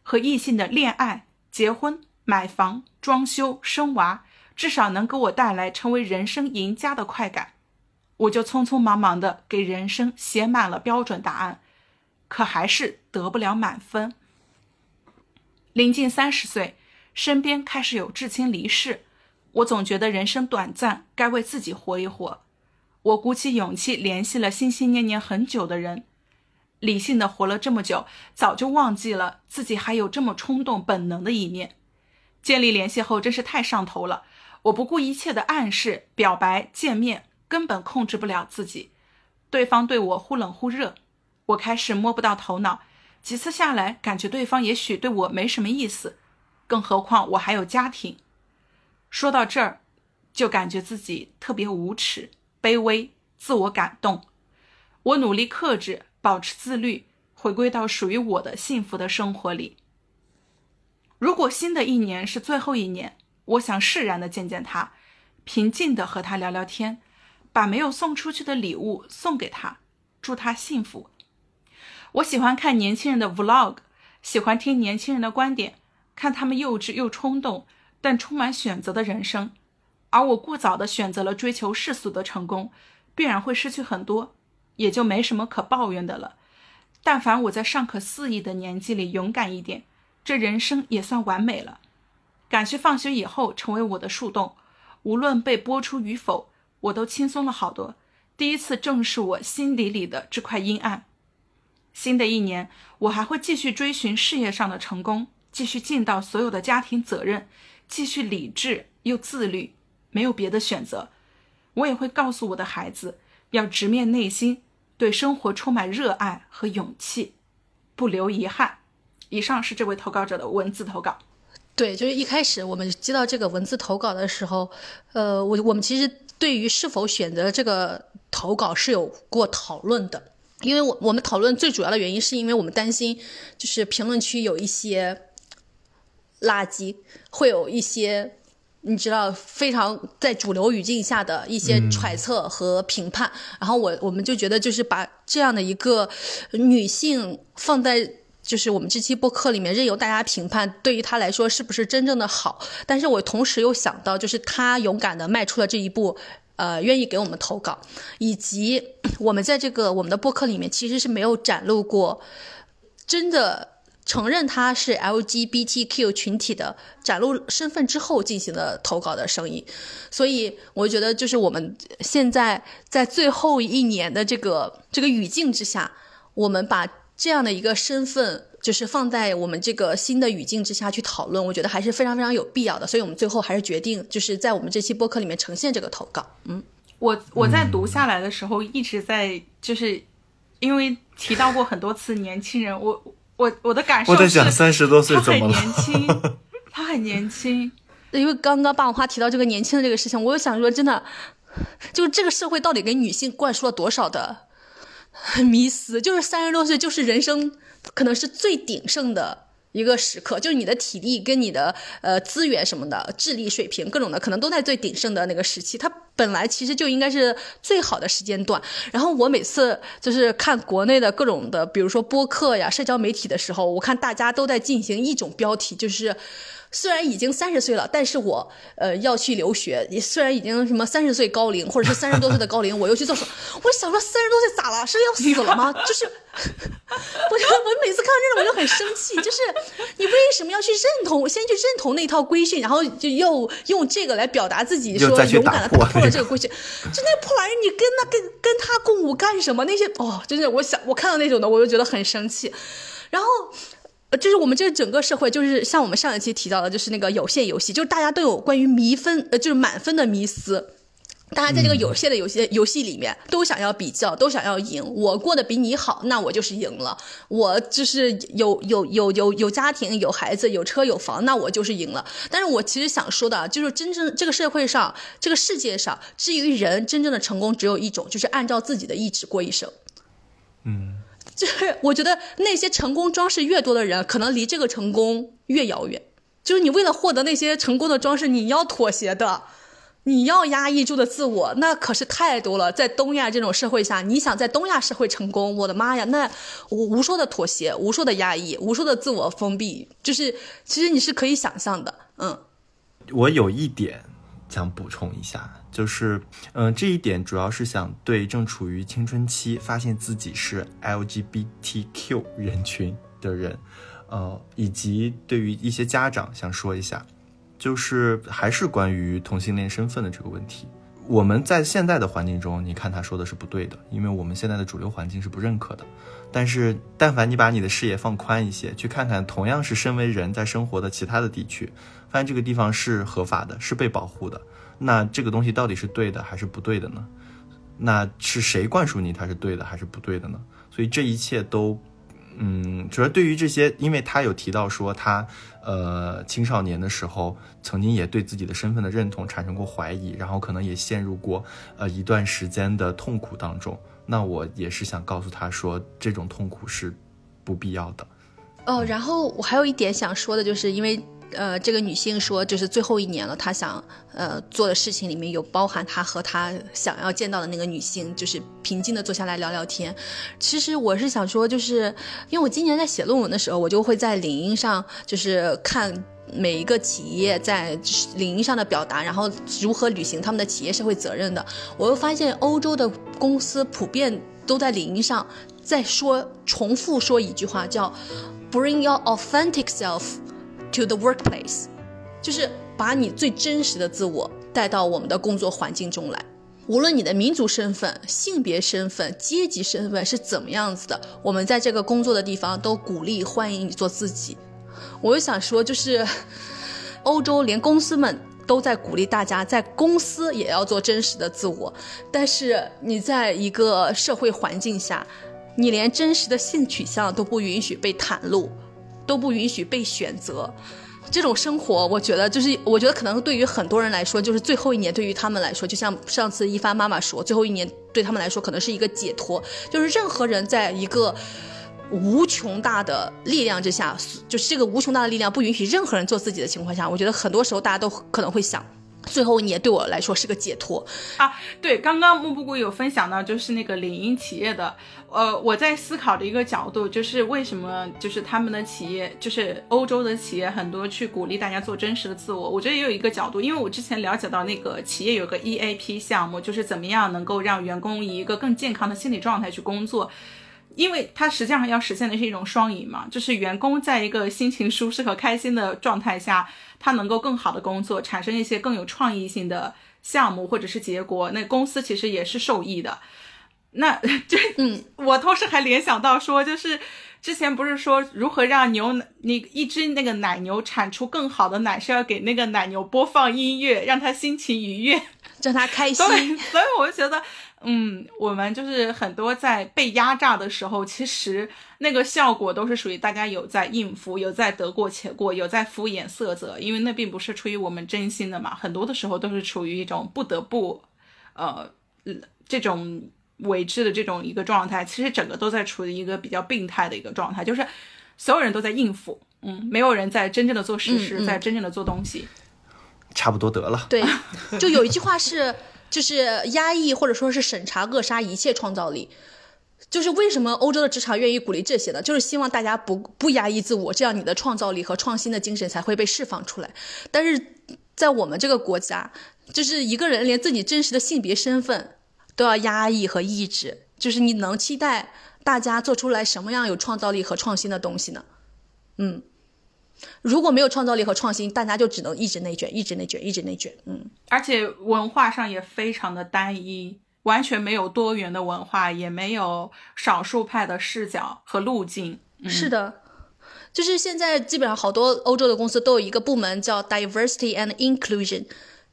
和异性的恋爱、结婚、买房、装修、生娃，至少能给我带来成为人生赢家的快感。我就匆匆忙忙的给人生写满了标准答案，可还是得不了满分。临近三十岁，身边开始有至亲离世，我总觉得人生短暂，该为自己活一活。我鼓起勇气联系了心心念念很久的人，理性的活了这么久，早就忘记了自己还有这么冲动本能的一面。建立联系后真是太上头了，我不顾一切的暗示、表白、见面，根本控制不了自己。对方对我忽冷忽热，我开始摸不到头脑。几次下来，感觉对方也许对我没什么意思，更何况我还有家庭。说到这儿，就感觉自己特别无耻。卑微，自我感动。我努力克制，保持自律，回归到属于我的幸福的生活里。如果新的一年是最后一年，我想释然的见见他，平静的和他聊聊天，把没有送出去的礼物送给他，祝他幸福。我喜欢看年轻人的 vlog，喜欢听年轻人的观点，看他们幼稚又冲动，但充满选择的人生。而我过早的选择了追求世俗的成功，必然会失去很多，也就没什么可抱怨的了。但凡我在尚可肆意的年纪里勇敢一点，这人生也算完美了。感谢放学以后成为我的树洞，无论被播出与否，我都轻松了好多。第一次正视我心底里的这块阴暗。新的一年，我还会继续追寻事业上的成功，继续尽到所有的家庭责任，继续理智又自律。没有别的选择，我也会告诉我的孩子，要直面内心，对生活充满热爱和勇气，不留遗憾。以上是这位投稿者的文字投稿。对，就是一开始我们接到这个文字投稿的时候，呃，我我们其实对于是否选择这个投稿是有过讨论的，因为我我们讨论最主要的原因是因为我们担心，就是评论区有一些垃圾，会有一些你知道非常在主流语境下的一些揣测和评判，然后我我们就觉得就是把这样的一个女性放在。就是我们这期播客里面任由大家评判，对于她来说是不是真正的好？但是我同时又想到，就是她勇敢的迈出了这一步，呃，愿意给我们投稿，以及我们在这个我们的播客里面其实是没有展露过真的承认他是 LGBTQ 群体的展露身份之后进行的投稿的声音，所以我觉得就是我们现在在最后一年的这个这个语境之下，我们把。这样的一个身份，就是放在我们这个新的语境之下去讨论，我觉得还是非常非常有必要的。所以，我们最后还是决定，就是在我们这期播客里面呈现这个投稿。嗯，我我在读下来的时候，一直在就是因为提到过很多次年轻人，我我我的感受是，三十多岁怎么了？他很年轻，他很年轻。因为刚刚霸王花提到这个年轻的这个事情，我又想说，真的，就是这个社会到底给女性灌输了多少的？迷思就是三十多岁就是人生可能是最鼎盛的一个时刻，就是你的体力跟你的呃资源什么的智力水平各种的可能都在最鼎盛的那个时期，它本来其实就应该是最好的时间段。然后我每次就是看国内的各种的，比如说播客呀、社交媒体的时候，我看大家都在进行一种标题，就是。虽然已经三十岁了，但是我呃要去留学。也虽然已经什么三十岁高龄，或者是三十多岁的高龄，我又去做手。我想说三十多岁咋了？是要死了吗？就是，我就我每次看到这种我就很生气。就是你为什么要去认同？先去认同那套规训，然后就又用这个来表达自己，说勇敢的打破了这个规训。就那破玩意儿，你跟那跟跟他共舞干什么？那些哦，就是我想我看到那种的，我就觉得很生气。然后。呃，就是我们这整个社会，就是像我们上一期提到的，就是那个有限游戏，就是大家都有关于迷分，呃，就是满分的迷思。大家在这个有限的游戏游戏里面，都想要比较，都想要赢。我过得比你好，那我就是赢了。我就是有有有有有家庭、有孩子、有车有房，那我就是赢了。但是我其实想说的，就是真正这个社会上、这个世界上，至于人真正的成功只有一种，就是按照自己的意志过一生。嗯。就是我觉得那些成功装饰越多的人，可能离这个成功越遥远。就是你为了获得那些成功的装饰，你要妥协的，你要压抑住的自我，那可是太多了。在东亚这种社会下，你想在东亚社会成功，我的妈呀，那无无数的妥协，无数的压抑，无数的自我封闭，就是其实你是可以想象的。嗯，我有一点想补充一下。就是，嗯，这一点主要是想对正处于青春期、发现自己是 LGBTQ 人群的人，呃，以及对于一些家长想说一下，就是还是关于同性恋身份的这个问题。我们在现在的环境中，你看他说的是不对的，因为我们现在的主流环境是不认可的。但是，但凡你把你的视野放宽一些，去看看同样是身为人在生活的其他的地区，发现这个地方是合法的，是被保护的。那这个东西到底是对的还是不对的呢？那是谁灌输你它是对的还是不对的呢？所以这一切都，嗯，主要对于这些，因为他有提到说他，呃，青少年的时候曾经也对自己的身份的认同产生过怀疑，然后可能也陷入过呃一段时间的痛苦当中。那我也是想告诉他说，这种痛苦是不必要的。哦，然后我还有一点想说的就是，因为。呃，这个女性说，就是最后一年了，她想，呃，做的事情里面有包含她和她想要见到的那个女性，就是平静的坐下来聊聊天。其实我是想说，就是因为我今年在写论文的时候，我就会在领英上，就是看每一个企业在领英上的表达，然后如何履行他们的企业社会责任的。我又发现欧洲的公司普遍都在领英上在说，重复说一句话，叫 “Bring your authentic self”。To the workplace，就是把你最真实的自我带到我们的工作环境中来。无论你的民族身份、性别身份、阶级身份是怎么样子的，我们在这个工作的地方都鼓励欢迎你做自己。我就想说，就是 欧洲连公司们都在鼓励大家在公司也要做真实的自我，但是你在一个社会环境下，你连真实的性取向都不允许被袒露。都不允许被选择。这种生活，我觉得就是，我觉得可能对于很多人来说，就是最后一年对于他们来说，就像上次一帆妈妈说，最后一年对他们来说可能是一个解脱。就是任何人在一个无穷大的力量之下，就是这个无穷大的力量不允许任何人做自己的情况下，我觉得很多时候大家都可能会想。最后一年对我来说是个解脱啊！对，刚刚木布谷有分享到，就是那个领英企业的，呃，我在思考的一个角度，就是为什么就是他们的企业，就是欧洲的企业很多去鼓励大家做真实的自我。我觉得也有一个角度，因为我之前了解到那个企业有个 EAP 项目，就是怎么样能够让员工以一个更健康的心理状态去工作。因为它实际上要实现的是一种双赢嘛，就是员工在一个心情舒适和开心的状态下，他能够更好的工作，产生一些更有创意性的项目或者是结果，那公司其实也是受益的。那这，嗯，我同时还联想到说，就是之前不是说如何让牛那一只那个奶牛产出更好的奶，是要给那个奶牛播放音乐，让它心情愉悦，让它开心。所以，所以我就觉得。嗯，我们就是很多在被压榨的时候，其实那个效果都是属于大家有在应付，有在得过且过，有在敷衍色泽，因为那并不是出于我们真心的嘛。很多的时候都是处于一种不得不，呃，这种为之的这种一个状态。其实整个都在处于一个比较病态的一个状态，就是所有人都在应付，嗯，没有人在真正的做实事，在真正的做东西。差不多得了。对，就有一句话是。就是压抑或者说是审查扼杀一切创造力，就是为什么欧洲的职场愿意鼓励这些呢？就是希望大家不不压抑自我，这样你的创造力和创新的精神才会被释放出来。但是在我们这个国家，就是一个人连自己真实的性别身份都要压抑和抑制，就是你能期待大家做出来什么样有创造力和创新的东西呢？嗯。如果没有创造力和创新，大家就只能一直内卷，一直内卷，一直内卷。嗯，而且文化上也非常的单一，完全没有多元的文化，也没有少数派的视角和路径。是的，就是现在基本上好多欧洲的公司都有一个部门叫 Diversity and Inclusion，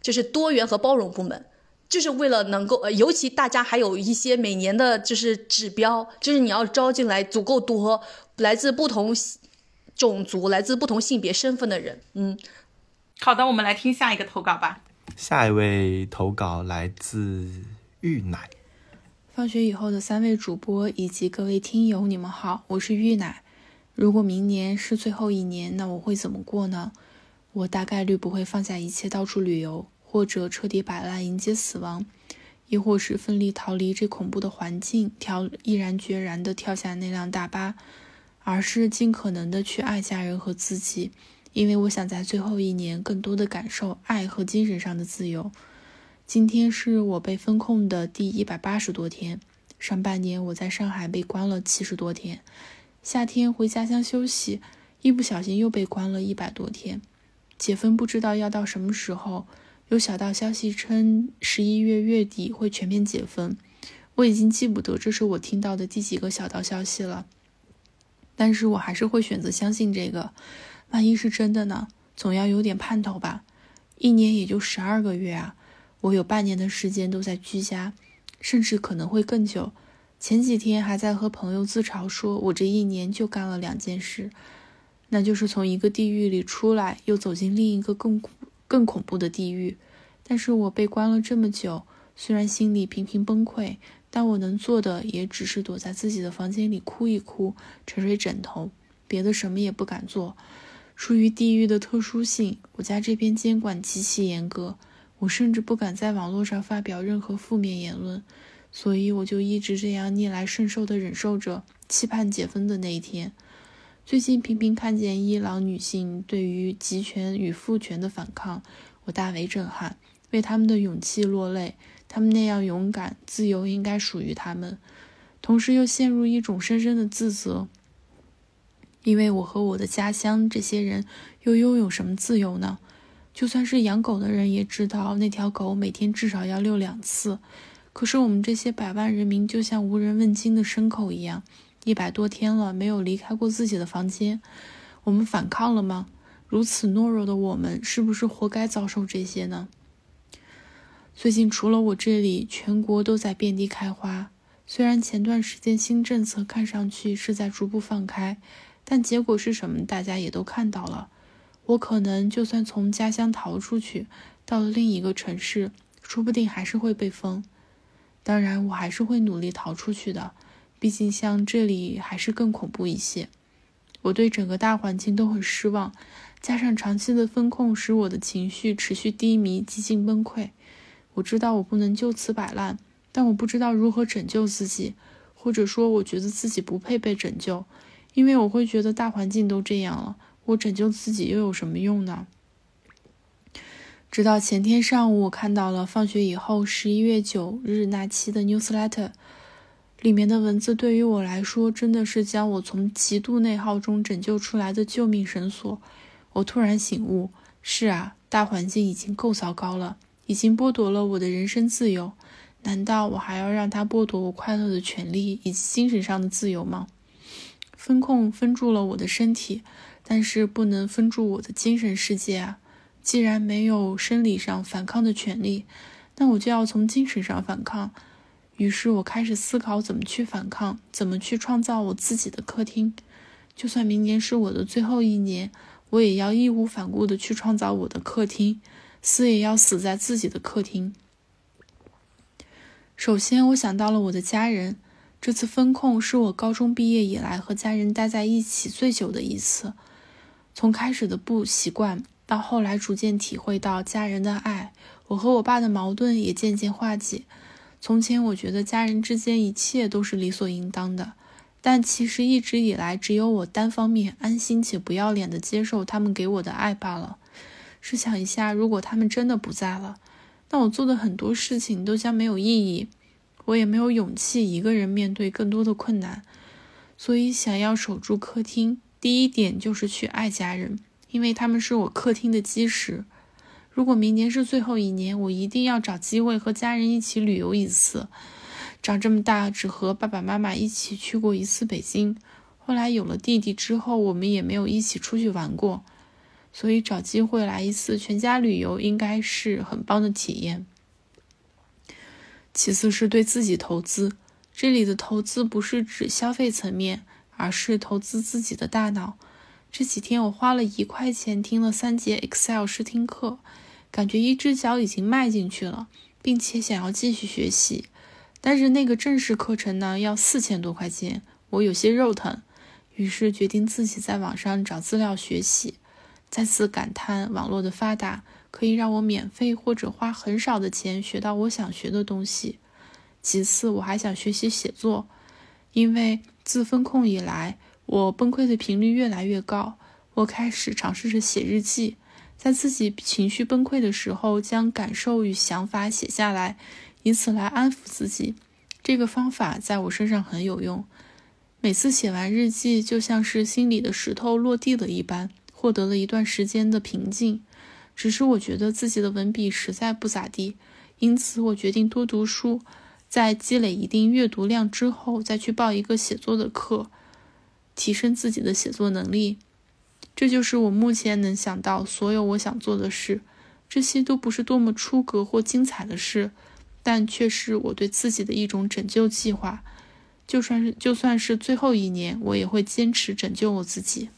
就是多元和包容部门，就是为了能够，呃，尤其大家还有一些每年的就是指标，就是你要招进来足够多来自不同。种族来自不同性别身份的人，嗯，好的，我们来听下一个投稿吧。下一位投稿来自玉奶。放学以后的三位主播以及各位听友，你们好，我是玉奶。如果明年是最后一年，那我会怎么过呢？我大概率不会放下一切到处旅游，或者彻底摆烂迎接死亡，亦或是奋力逃离这恐怖的环境，跳毅然决然地跳下那辆大巴。而是尽可能的去爱家人和自己，因为我想在最后一年更多的感受爱和精神上的自由。今天是我被封控的第一百八十多天，上半年我在上海被关了七十多天，夏天回家乡休息，一不小心又被关了一百多天。解封不知道要到什么时候，有小道消息称十一月月底会全面解封，我已经记不得这是我听到的第几个小道消息了。但是我还是会选择相信这个，万一是真的呢？总要有点盼头吧。一年也就十二个月啊，我有半年的时间都在居家，甚至可能会更久。前几天还在和朋友自嘲，说我这一年就干了两件事，那就是从一个地狱里出来，又走进另一个更更恐怖的地狱。但是我被关了这么久，虽然心里频频崩溃。但我能做的也只是躲在自己的房间里哭一哭，捶捶枕头，别的什么也不敢做。出于地域的特殊性，我家这边监管极其严格，我甚至不敢在网络上发表任何负面言论，所以我就一直这样逆来顺受地忍受着，期盼解封的那一天。最近频频看见伊朗女性对于集权与父权的反抗，我大为震撼，为他们的勇气落泪。他们那样勇敢，自由应该属于他们，同时又陷入一种深深的自责，因为我和我的家乡这些人又拥有什么自由呢？就算是养狗的人也知道，那条狗每天至少要遛两次，可是我们这些百万人民就像无人问津的牲口一样，一百多天了没有离开过自己的房间，我们反抗了吗？如此懦弱的我们，是不是活该遭受这些呢？最近除了我这里，全国都在遍地开花。虽然前段时间新政策看上去是在逐步放开，但结果是什么，大家也都看到了。我可能就算从家乡逃出去，到了另一个城市，说不定还是会被封。当然，我还是会努力逃出去的，毕竟像这里还是更恐怖一些。我对整个大环境都很失望，加上长期的风控，使我的情绪持续低迷，几近崩溃。我知道我不能就此摆烂，但我不知道如何拯救自己，或者说，我觉得自己不配被拯救，因为我会觉得大环境都这样了。我拯救自己又有什么用呢？直到前天上午，我看到了放学以后十一月九日那期的 newsletter，里面的文字对于我来说真的是将我从极度内耗中拯救出来的救命绳索。我突然醒悟：是啊，大环境已经够糟糕了，已经剥夺了我的人身自由，难道我还要让他剥夺我快乐的权利以及精神上的自由吗？封控封住了我的身体。但是不能封住我的精神世界啊！既然没有生理上反抗的权利，那我就要从精神上反抗。于是我开始思考怎么去反抗，怎么去创造我自己的客厅。就算明年是我的最后一年，我也要义无反顾地去创造我的客厅，死也要死在自己的客厅。首先，我想到了我的家人。这次封控是我高中毕业以来和家人待在一起最久的一次。从开始的不习惯，到后来逐渐体会到家人的爱，我和我爸的矛盾也渐渐化解。从前我觉得家人之间一切都是理所应当的，但其实一直以来只有我单方面安心且不要脸的接受他们给我的爱罢了。试想一下，如果他们真的不在了，那我做的很多事情都将没有意义，我也没有勇气一个人面对更多的困难。所以，想要守住客厅。第一点就是去爱家人，因为他们是我客厅的基石。如果明年是最后一年，我一定要找机会和家人一起旅游一次。长这么大，只和爸爸妈妈一起去过一次北京。后来有了弟弟之后，我们也没有一起出去玩过。所以找机会来一次全家旅游，应该是很棒的体验。其次是对自己投资，这里的投资不是指消费层面。而是投资自己的大脑。这几天我花了一块钱听了三节 Excel 试听课，感觉一只脚已经迈进去了，并且想要继续学习。但是那个正式课程呢，要四千多块钱，我有些肉疼，于是决定自己在网上找资料学习。再次感叹网络的发达，可以让我免费或者花很少的钱学到我想学的东西。其次，我还想学习写作，因为。自封控以来，我崩溃的频率越来越高。我开始尝试着写日记，在自己情绪崩溃的时候，将感受与想法写下来，以此来安抚自己。这个方法在我身上很有用。每次写完日记，就像是心里的石头落地了一般，获得了一段时间的平静。只是我觉得自己的文笔实在不咋地，因此我决定多读书。在积累一定阅读量之后，再去报一个写作的课，提升自己的写作能力。这就是我目前能想到所有我想做的事。这些都不是多么出格或精彩的事，但却是我对自己的一种拯救计划。就算是就算是最后一年，我也会坚持拯救我自己。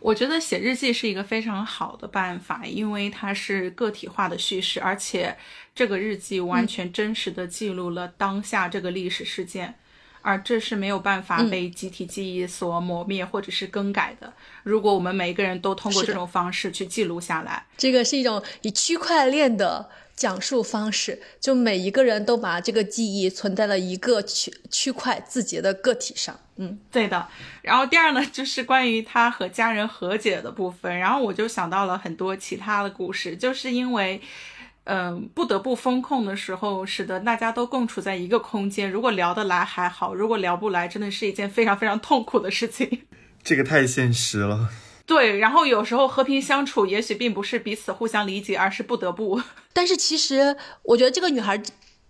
我觉得写日记是一个非常好的办法，因为它是个体化的叙事，而且这个日记完全真实的记录了当下这个历史事件，而这是没有办法被集体记忆所磨灭或者是更改的。如果我们每一个人都通过这种方式去记录下来，这个是一种以区块链的。讲述方式，就每一个人都把这个记忆存在了一个区区块自己的个体上。嗯，对的。然后第二呢，就是关于他和家人和解的部分。然后我就想到了很多其他的故事，就是因为，嗯，不得不封控的时候，使得大家都共处在一个空间。如果聊得来还好，如果聊不来，真的是一件非常非常痛苦的事情。这个太现实了。对，然后有时候和平相处，也许并不是彼此互相理解，而是不得不。但是其实，我觉得这个女孩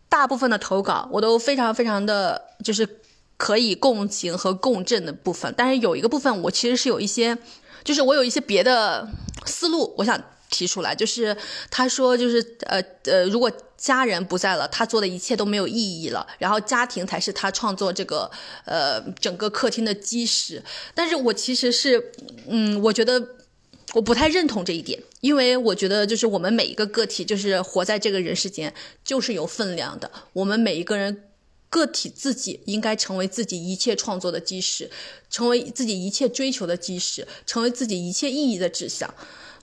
大部分的投稿，我都非常非常的就是可以共情和共振的部分。但是有一个部分，我其实是有一些，就是我有一些别的思路，我想提出来，就是他说，就是呃呃，如果家人不在了，他做的一切都没有意义了，然后家庭才是他创作这个呃整个客厅的基石。但是我其实是，嗯，我觉得我不太认同这一点，因为我觉得就是我们每一个个体，就是活在这个人世间，就是有分量的。我们每一个人个体自己应该成为自己一切创作的基石，成为自己一切追求的基石，成为自己一切意义的指向。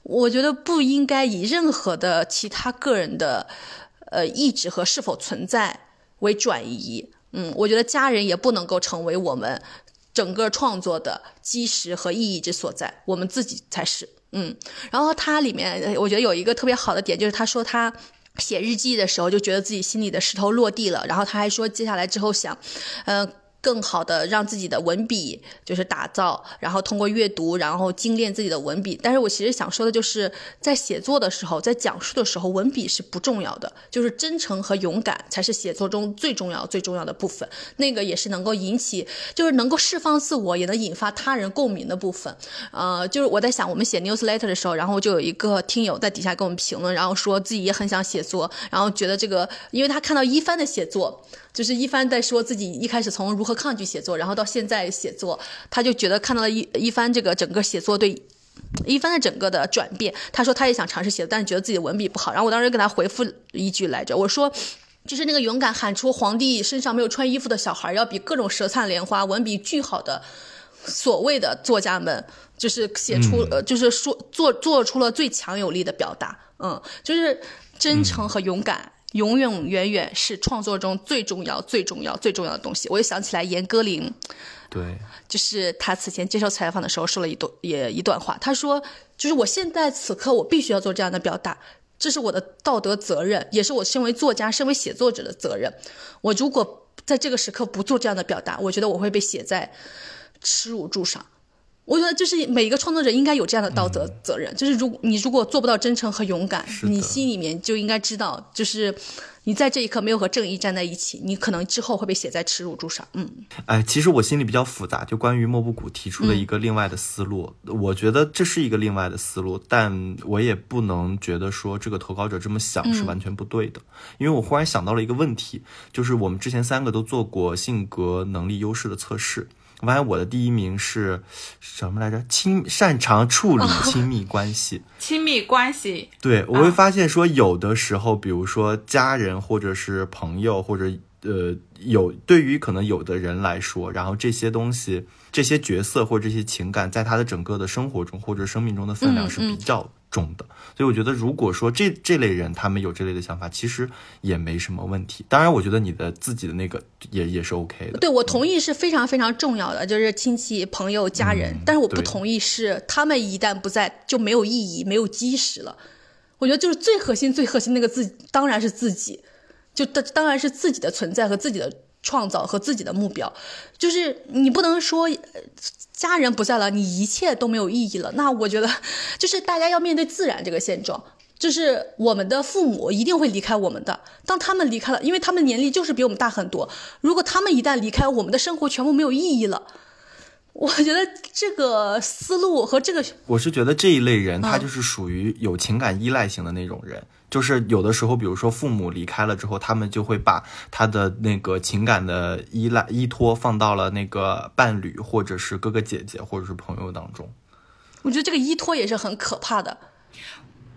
我觉得不应该以任何的其他个人的，呃，意志和是否存在为转移。嗯，我觉得家人也不能够成为我们整个创作的基石和意义之所在，我们自己才是。嗯，然后它里面我觉得有一个特别好的点，就是他说他写日记的时候就觉得自己心里的石头落地了，然后他还说接下来之后想，嗯。更好的让自己的文笔就是打造，然后通过阅读，然后精炼自己的文笔。但是我其实想说的就是，在写作的时候，在讲述的时候，文笔是不重要的，就是真诚和勇敢才是写作中最重要、最重要的部分。那个也是能够引起，就是能够释放自我，也能引发他人共鸣的部分。呃，就是我在想，我们写 newsletter 的时候，然后就有一个听友在底下给我们评论，然后说自己也很想写作，然后觉得这个，因为他看到一帆的写作。就是一帆在说自己一开始从如何抗拒写作，然后到现在写作，他就觉得看到了一一番这个整个写作对一番的整个的转变。他说他也想尝试写，但是觉得自己的文笔不好。然后我当时给他回复一句来着，我说就是那个勇敢喊出皇帝身上没有穿衣服的小孩，要比各种舌灿莲花、文笔巨好的所谓的作家们，就是写出呃，就是说做做出了最强有力的表达。嗯，就是真诚和勇敢。永永远远是创作中最重要、最重要、最重要的东西。我又想起来严歌苓，对，就是他此前接受采访的时候说了一段也一段话，他说：“就是我现在此刻我必须要做这样的表达，这是我的道德责任，也是我身为作家、身为写作者的责任。我如果在这个时刻不做这样的表达，我觉得我会被写在耻辱柱上。”我觉得就是每一个创作者应该有这样的道德责任，就是如你如果做不到真诚和勇敢，你心里面就应该知道，就是你在这一刻没有和正义站在一起，你可能之后会被写在耻辱柱上。嗯，哎，其实我心里比较复杂，就关于莫布谷提出了一个另外的思路，我觉得这是一个另外的思路，但我也不能觉得说这个投稿者这么想是完全不对的，因为我忽然想到了一个问题，就是我们之前三个都做过性格能力优势的测试。我发现我的第一名是什么来着？亲，擅长处理亲密关系。亲密关系。对，我会发现说，有的时候，比如说家人或者是朋友，或者呃，有对于可能有的人来说，然后这些东西、这些角色或者这些情感，在他的整个的生活中或者生命中的分量是比较。重的，所以我觉得，如果说这这类人他们有这类的想法，其实也没什么问题。当然，我觉得你的自己的那个也也是 OK 的。对，我同意是非常非常重要的，就是亲戚、朋友、家人。但是我不同意是他们一旦不在就没有意义、没有基石了。我觉得就是最核心、最核心那个自当然是自己，就当当然是自己的存在和自己的创造和自己的目标。就是你不能说。家人不在了，你一切都没有意义了。那我觉得，就是大家要面对自然这个现状，就是我们的父母一定会离开我们的。当他们离开了，因为他们年龄就是比我们大很多。如果他们一旦离开，我们的生活全部没有意义了。我觉得这个思路和这个，我是觉得这一类人，他就是属于有情感依赖型的那种人。就是有的时候，比如说父母离开了之后，他们就会把他的那个情感的依赖依托放到了那个伴侣，或者是哥哥姐姐，或者是朋友当中。我觉得这个依托也是很可怕的。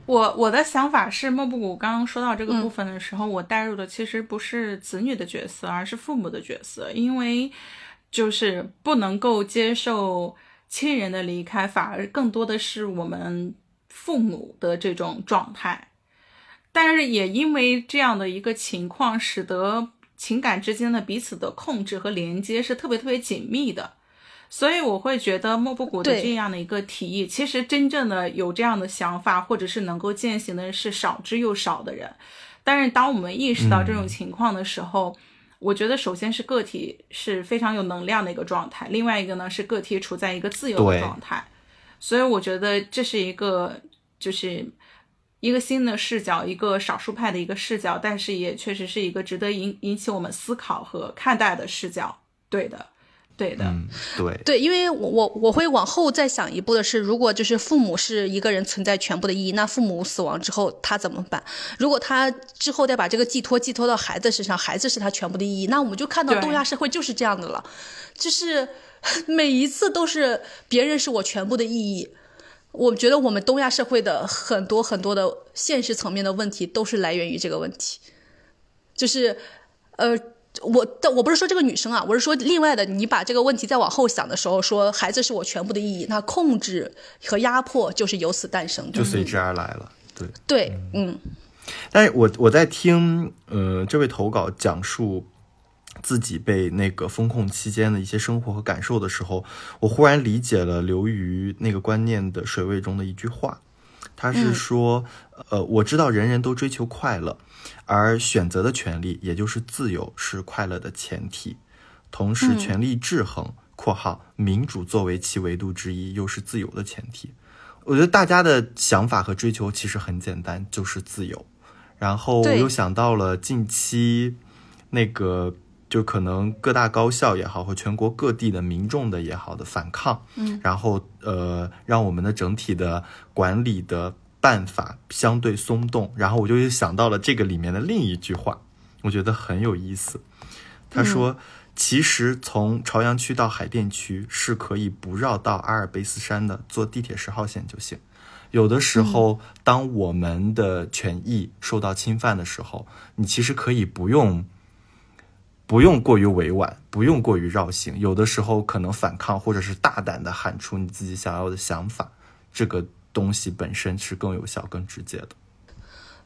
我我的想法是，莫布谷刚刚说到这个部分的时候，我带入的其实不是子女的角色，而是父母的角色，因为。就是不能够接受亲人的离开，反而更多的是我们父母的这种状态。但是也因为这样的一个情况，使得情感之间的彼此的控制和连接是特别特别紧密的。所以我会觉得莫布谷的这样的一个提议，其实真正的有这样的想法或者是能够践行的是少之又少的人。但是当我们意识到这种情况的时候，我觉得首先是个体是非常有能量的一个状态，另外一个呢是个体处在一个自由的状态，所以我觉得这是一个就是一个新的视角，一个少数派的一个视角，但是也确实是一个值得引引起我们思考和看待的视角。对的，对的，嗯，对，对，因为我我我会往后再想一步的是，如果就是父母是一个人存在全部的意义，那父母死亡之后他怎么办？如果他之后再把这个寄托寄托到孩子身上，孩子是他全部的意义，那我们就看到东亚社会就是这样的了，就是 每一次都是别人是我全部的意义。我觉得我们东亚社会的很多很多的现实层面的问题都是来源于这个问题，就是呃。我但我不是说这个女生啊，我是说另外的。你把这个问题再往后想的时候，说孩子是我全部的意义，那控制和压迫就是由此诞生的。就随之而来了。对，对，嗯，但是我我在听呃这位投稿讲述自己被那个封控期间的一些生活和感受的时候，我忽然理解了刘瑜那个观念的水位中的一句话，他是说，呃，我知道人人都追求快乐，而选择的权利，也就是自由，是快乐的前提。同时，权力制衡（括号民主作为其维度之一）又是自由的前提。我觉得大家的想法和追求其实很简单，就是自由。然后我又想到了近期那个，就可能各大高校也好，或全国各地的民众的也好的反抗，嗯，然后呃，让我们的整体的管理的办法相对松动。然后我就想到了这个里面的另一句话，我觉得很有意思。他说。其实从朝阳区到海淀区是可以不绕到阿尔卑斯山的，坐地铁十号线就行。有的时候，当我们的权益受到侵犯的时候，你其实可以不用不用过于委婉，不用过于绕行。有的时候可能反抗，或者是大胆的喊出你自己想要的想法，这个东西本身是更有效、更直接的。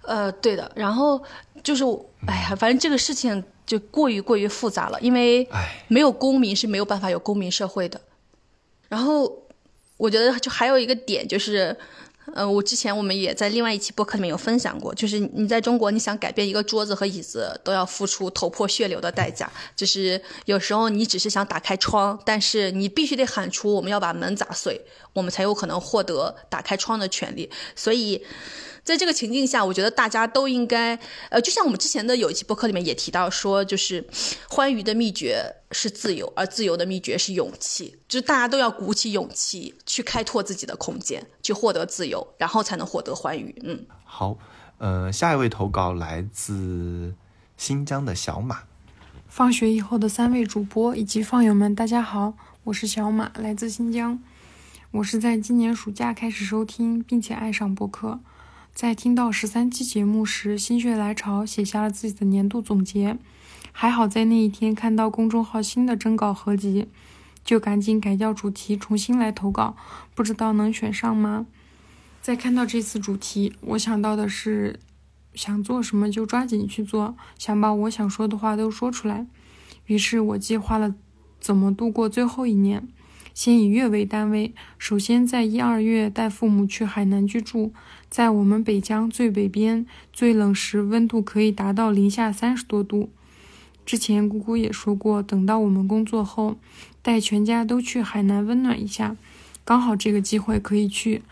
呃，对的。然后就是，哎呀，反正这个事情就过于过于复杂了，因为哎，没有公民是没有办法有公民社会的。然后我觉得就还有一个点就是，呃，我之前我们也在另外一期播客里面有分享过，就是你在中国你想改变一个桌子和椅子，都要付出头破血流的代价。就是有时候你只是想打开窗，但是你必须得喊出我们要把门砸碎，我们才有可能获得打开窗的权利。所以。在这个情境下，我觉得大家都应该，呃，就像我们之前的有一期播客里面也提到说，就是欢愉的秘诀是自由，而自由的秘诀是勇气，就是大家都要鼓起勇气去开拓自己的空间，去获得自由，然后才能获得欢愉。嗯，好，呃，下一位投稿来自新疆的小马。放学以后的三位主播以及放友们，大家好，我是小马，来自新疆。我是在今年暑假开始收听，并且爱上播客。在听到十三期节目时，心血来潮写下了自己的年度总结。还好在那一天看到公众号新的征稿合集，就赶紧改掉主题，重新来投稿。不知道能选上吗？在看到这次主题，我想到的是，想做什么就抓紧去做，想把我想说的话都说出来。于是我计划了怎么度过最后一年。先以月为单位，首先在一二月带父母去海南居住，在我们北疆最北边，最冷时温度可以达到零下三十多度。之前姑姑也说过，等到我们工作后，带全家都去海南温暖一下，刚好这个机会可以去，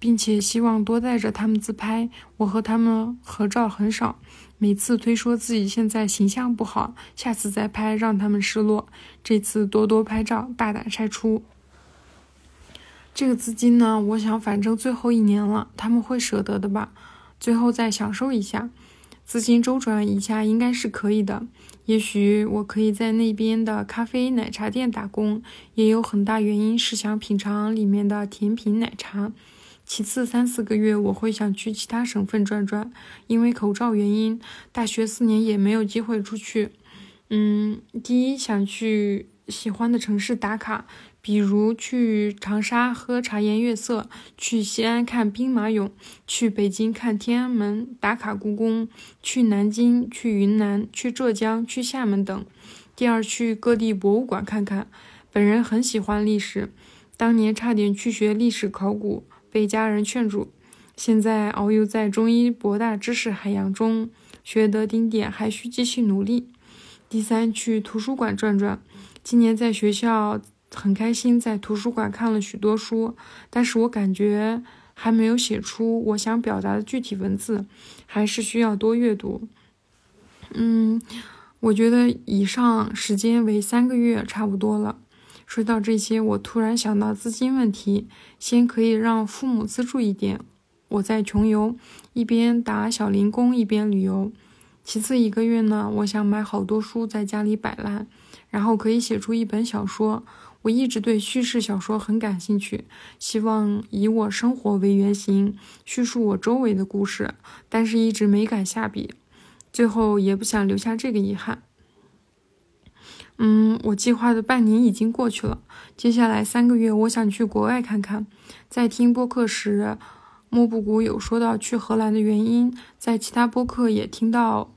并且希望多带着他们自拍。我和他们合照很少，每次推说自己现在形象不好，下次再拍让他们失落。这次多多拍照，大胆晒出。这个资金呢，我想反正最后一年了，他们会舍得的吧？最后再享受一下，资金周转一下应该是可以的。也许我可以在那边的咖啡奶茶店打工，也有很大原因是想品尝里面的甜品奶茶。其次，三四个月我会想去其他省份转转，因为口罩原因，大学四年也没有机会出去。嗯，第一想去喜欢的城市打卡，比如去长沙喝茶颜悦色，去西安看兵马俑，去北京看天安门，打卡故宫，去南京、去云南、去浙江、去厦门等。第二，去各地博物馆看看。本人很喜欢历史，当年差点去学历史考古。被家人劝住，现在遨游在中医博大知识海洋中，学得丁点，还需继续努力。第三，去图书馆转转。今年在学校很开心，在图书馆看了许多书，但是我感觉还没有写出我想表达的具体文字，还是需要多阅读。嗯，我觉得以上时间为三个月差不多了。说到这些，我突然想到资金问题，先可以让父母资助一点，我在穷游，一边打小零工一边旅游。其次一个月呢，我想买好多书在家里摆烂，然后可以写出一本小说。我一直对叙事小说很感兴趣，希望以我生活为原型，叙述我周围的故事，但是一直没敢下笔。最后也不想留下这个遗憾。嗯，我计划的半年已经过去了，接下来三个月我想去国外看看。在听播客时，莫布谷有说到去荷兰的原因，在其他播客也听到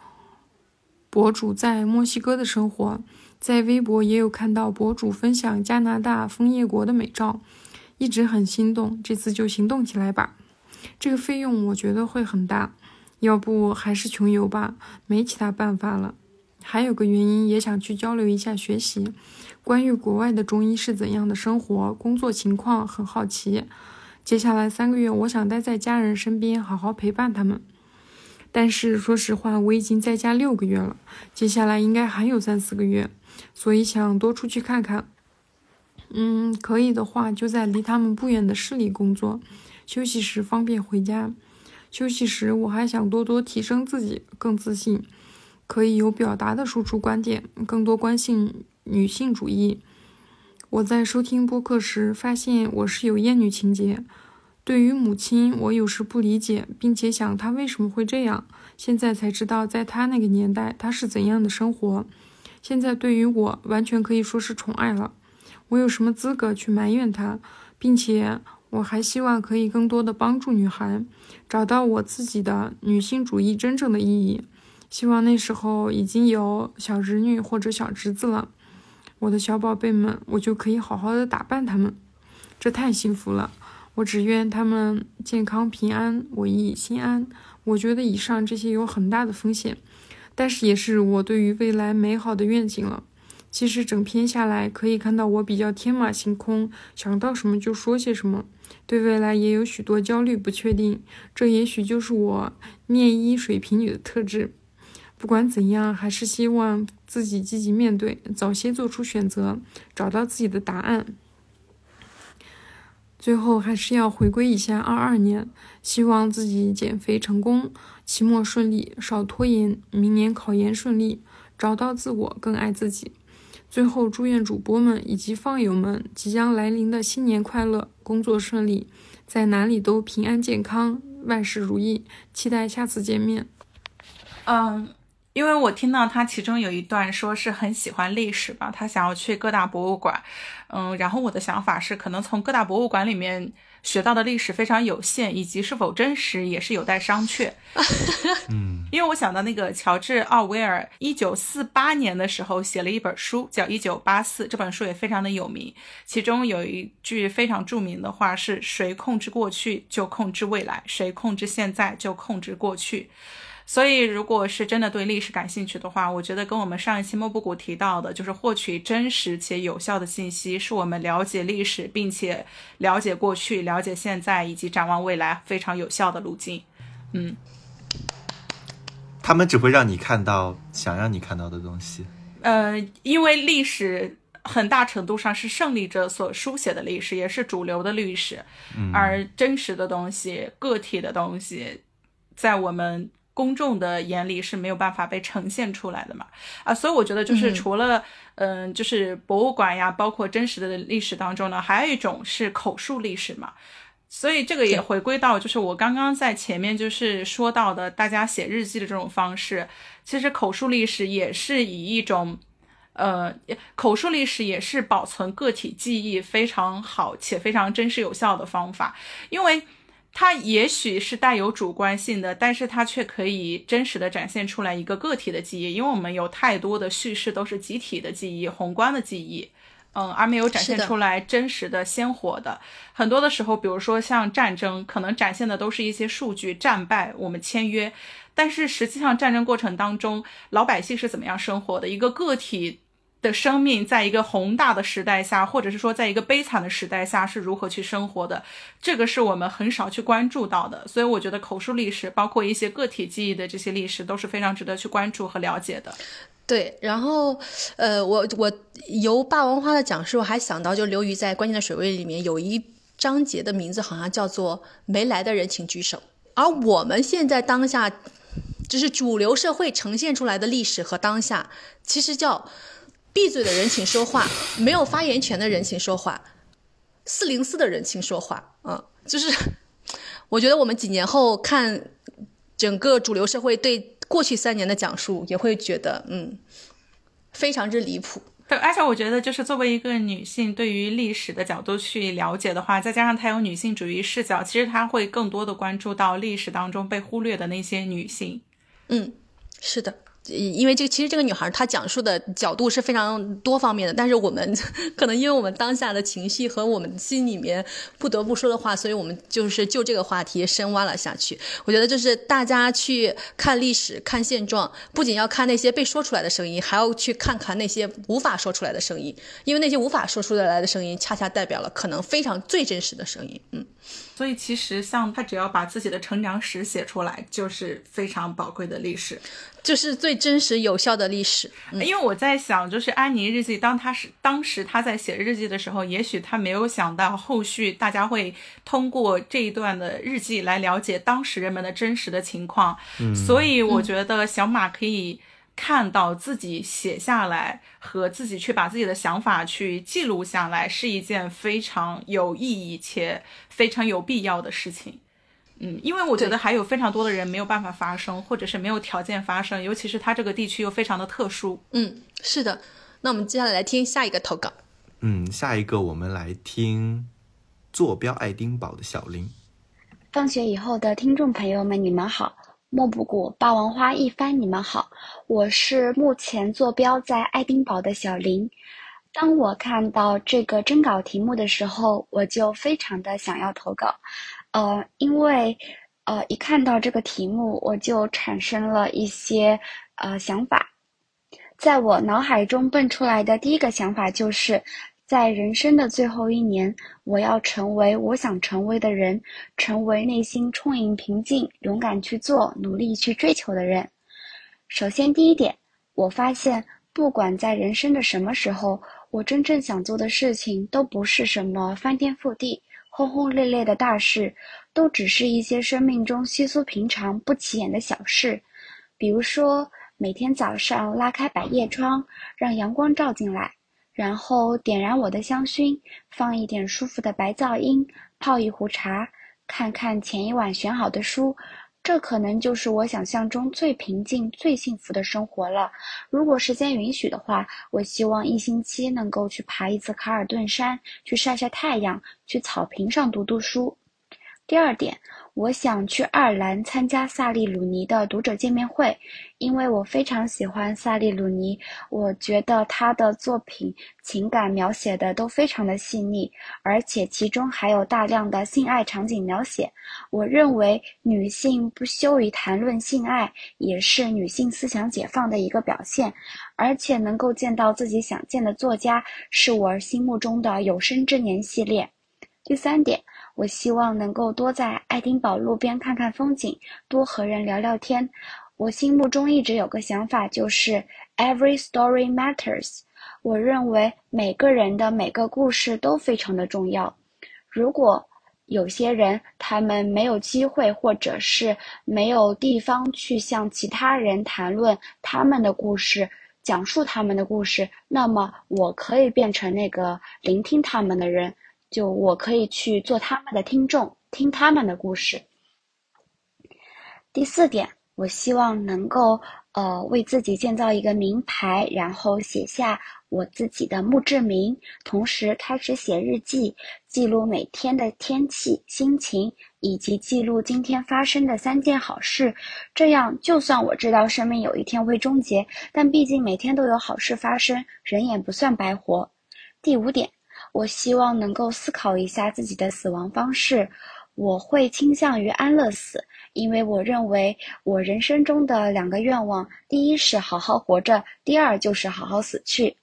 博主在墨西哥的生活。在微博也有看到博主分享加拿大枫叶国的美照，一直很心动，这次就行动起来吧。这个费用我觉得会很大，要不还是穷游吧，没其他办法了。还有个原因，也想去交流一下学习，关于国外的中医是怎样的生活、工作情况，很好奇。接下来三个月，我想待在家人身边，好好陪伴他们。但是说实话，我已经在家六个月了，接下来应该还有三四个月。所以想多出去看看，嗯，可以的话就在离他们不远的市里工作，休息时方便回家。休息时我还想多多提升自己，更自信，可以有表达的输出观点，更多关心女性主义。我在收听播客时发现我是有厌女情节，对于母亲我有时不理解，并且想她为什么会这样。现在才知道，在她那个年代她是怎样的生活。现在对于我完全可以说是宠爱了，我有什么资格去埋怨她？并且我还希望可以更多的帮助女孩找到我自己的女性主义真正的意义。希望那时候已经有小侄女或者小侄子了，我的小宝贝们，我就可以好好的打扮他们，这太幸福了。我只愿他们健康平安，我亦心安。我觉得以上这些有很大的风险。但是也是我对于未来美好的愿景了。其实整篇下来可以看到我比较天马行空，想到什么就说些什么，对未来也有许多焦虑不确定。这也许就是我念一水瓶女的特质。不管怎样，还是希望自己积极面对，早些做出选择，找到自己的答案。最后还是要回归一下二二年，希望自己减肥成功。期末顺利，少拖延，明年考研顺利，找到自我，更爱自己。最后，祝愿主播们以及放友们即将来临的新年快乐，工作顺利，在哪里都平安健康，万事如意。期待下次见面。嗯，因为我听到他其中有一段说是很喜欢历史吧，他想要去各大博物馆。嗯，然后我的想法是，可能从各大博物馆里面。学到的历史非常有限，以及是否真实也是有待商榷。嗯，因为我想到那个乔治·奥威尔，一九四八年的时候写了一本书，叫《一九八四》，这本书也非常的有名。其中有一句非常著名的话是：“谁控制过去，就控制未来；谁控制现在，就控制过去。”所以，如果是真的对历史感兴趣的话，我觉得跟我们上一期莫布谷提到的，就是获取真实且有效的信息，是我们了解历史，并且了解过去、了解现在以及展望未来非常有效的路径。嗯，他们只会让你看到想让你看到的东西。呃，因为历史很大程度上是胜利者所书写的历史，也是主流的历史，而真实的东西、个体的东西，在我们。公众的眼里是没有办法被呈现出来的嘛？啊，所以我觉得就是除了嗯，就是博物馆呀，包括真实的历史当中呢，还有一种是口述历史嘛。所以这个也回归到就是我刚刚在前面就是说到的，大家写日记的这种方式，其实口述历史也是以一种呃，口述历史也是保存个体记忆非常好且非常真实有效的方法，因为。它也许是带有主观性的，但是它却可以真实的展现出来一个个体的记忆，因为我们有太多的叙事都是集体的记忆、宏观的记忆，嗯，而没有展现出来真实的、鲜活的。很多的时候，比如说像战争，可能展现的都是一些数据、战败、我们签约，但是实际上战争过程当中，老百姓是怎么样生活的？一个个体。的生命在一个宏大的时代下，或者是说在一个悲惨的时代下是如何去生活的，这个是我们很少去关注到的。所以我觉得口述历史，包括一些个体记忆的这些历史，都是非常值得去关注和了解的。对，然后，呃，我我由霸王花的讲述还想到，就刘瑜在《关键的水位》里面有一章节的名字好像叫做“没来的人请举手”，而我们现在当下，就是主流社会呈现出来的历史和当下，其实叫“闭嘴的人请说话，没有发言权的人请说话，四零四的人请说话”，嗯，就是我觉得我们几年后看整个主流社会对。过去三年的讲述也会觉得，嗯，非常之离谱。对，而且我觉得，就是作为一个女性，对于历史的角度去了解的话，再加上她有女性主义视角，其实她会更多的关注到历史当中被忽略的那些女性。嗯，是的。因为这个，其实这个女孩她讲述的角度是非常多方面的，但是我们 可能因为我们当下的情绪和我们心里面不得不说的话，所以我们就是就这个话题深挖了下去。我觉得就是大家去看历史、看现状，不仅要看那些被说出来的声音，还要去看看那些无法说出来的声音，因为那些无法说出来的声音，恰恰代表了可能非常最真实的声音。嗯。所以其实像他只要把自己的成长史写出来，就是非常宝贵的历史，就是最真实有效的历史。因为我在想，就是安妮日记，当他是当时他在写日记的时候，也许他没有想到后续大家会通过这一段的日记来了解当时人们的真实的情况。嗯，所以我觉得小马可以。看到自己写下来和自己去把自己的想法去记录下来，是一件非常有意义且非常有必要的事情。嗯，因为我觉得还有非常多的人没有办法发声，或者是没有条件发声，尤其是他这个地区又非常的特殊。嗯，是的。那我们接下来来听下一个投稿。嗯，下一个我们来听坐标爱丁堡的小林。放学以后的听众朋友们，你们好。莫布谷霸王花一番，你们好，我是目前坐标在爱丁堡的小林。当我看到这个征稿题目的时候，我就非常的想要投稿，呃，因为呃一看到这个题目，我就产生了一些呃想法，在我脑海中蹦出来的第一个想法就是。在人生的最后一年，我要成为我想成为的人，成为内心充盈、平静、勇敢去做、努力去追求的人。首先，第一点，我发现，不管在人生的什么时候，我真正想做的事情都不是什么翻天覆地、轰轰烈烈的大事，都只是一些生命中稀疏平常、不起眼的小事。比如说，每天早上拉开百叶窗，让阳光照进来。然后点燃我的香薰，放一点舒服的白噪音，泡一壶茶，看看前一晚选好的书，这可能就是我想象中最平静、最幸福的生活了。如果时间允许的话，我希望一星期能够去爬一次卡尔顿山，去晒晒太阳，去草坪上读读书。第二点。我想去爱尔兰参加萨利鲁尼的读者见面会，因为我非常喜欢萨利鲁尼。我觉得他的作品情感描写的都非常的细腻，而且其中还有大量的性爱场景描写。我认为女性不羞于谈论性爱，也是女性思想解放的一个表现。而且能够见到自己想见的作家，是我心目中的有生之年系列。第三点。我希望能够多在爱丁堡路边看看风景，多和人聊聊天。我心目中一直有个想法，就是 Every story matters。我认为每个人的每个故事都非常的重要。如果有些人他们没有机会，或者是没有地方去向其他人谈论他们的故事，讲述他们的故事，那么我可以变成那个聆听他们的人。就我可以去做他们的听众，听他们的故事。第四点，我希望能够呃为自己建造一个名牌，然后写下我自己的墓志铭，同时开始写日记，记录每天的天气、心情，以及记录今天发生的三件好事。这样，就算我知道生命有一天会终结，但毕竟每天都有好事发生，人也不算白活。第五点。我希望能够思考一下自己的死亡方式，我会倾向于安乐死，因为我认为我人生中的两个愿望，第一是好好活着，第二就是好好死去。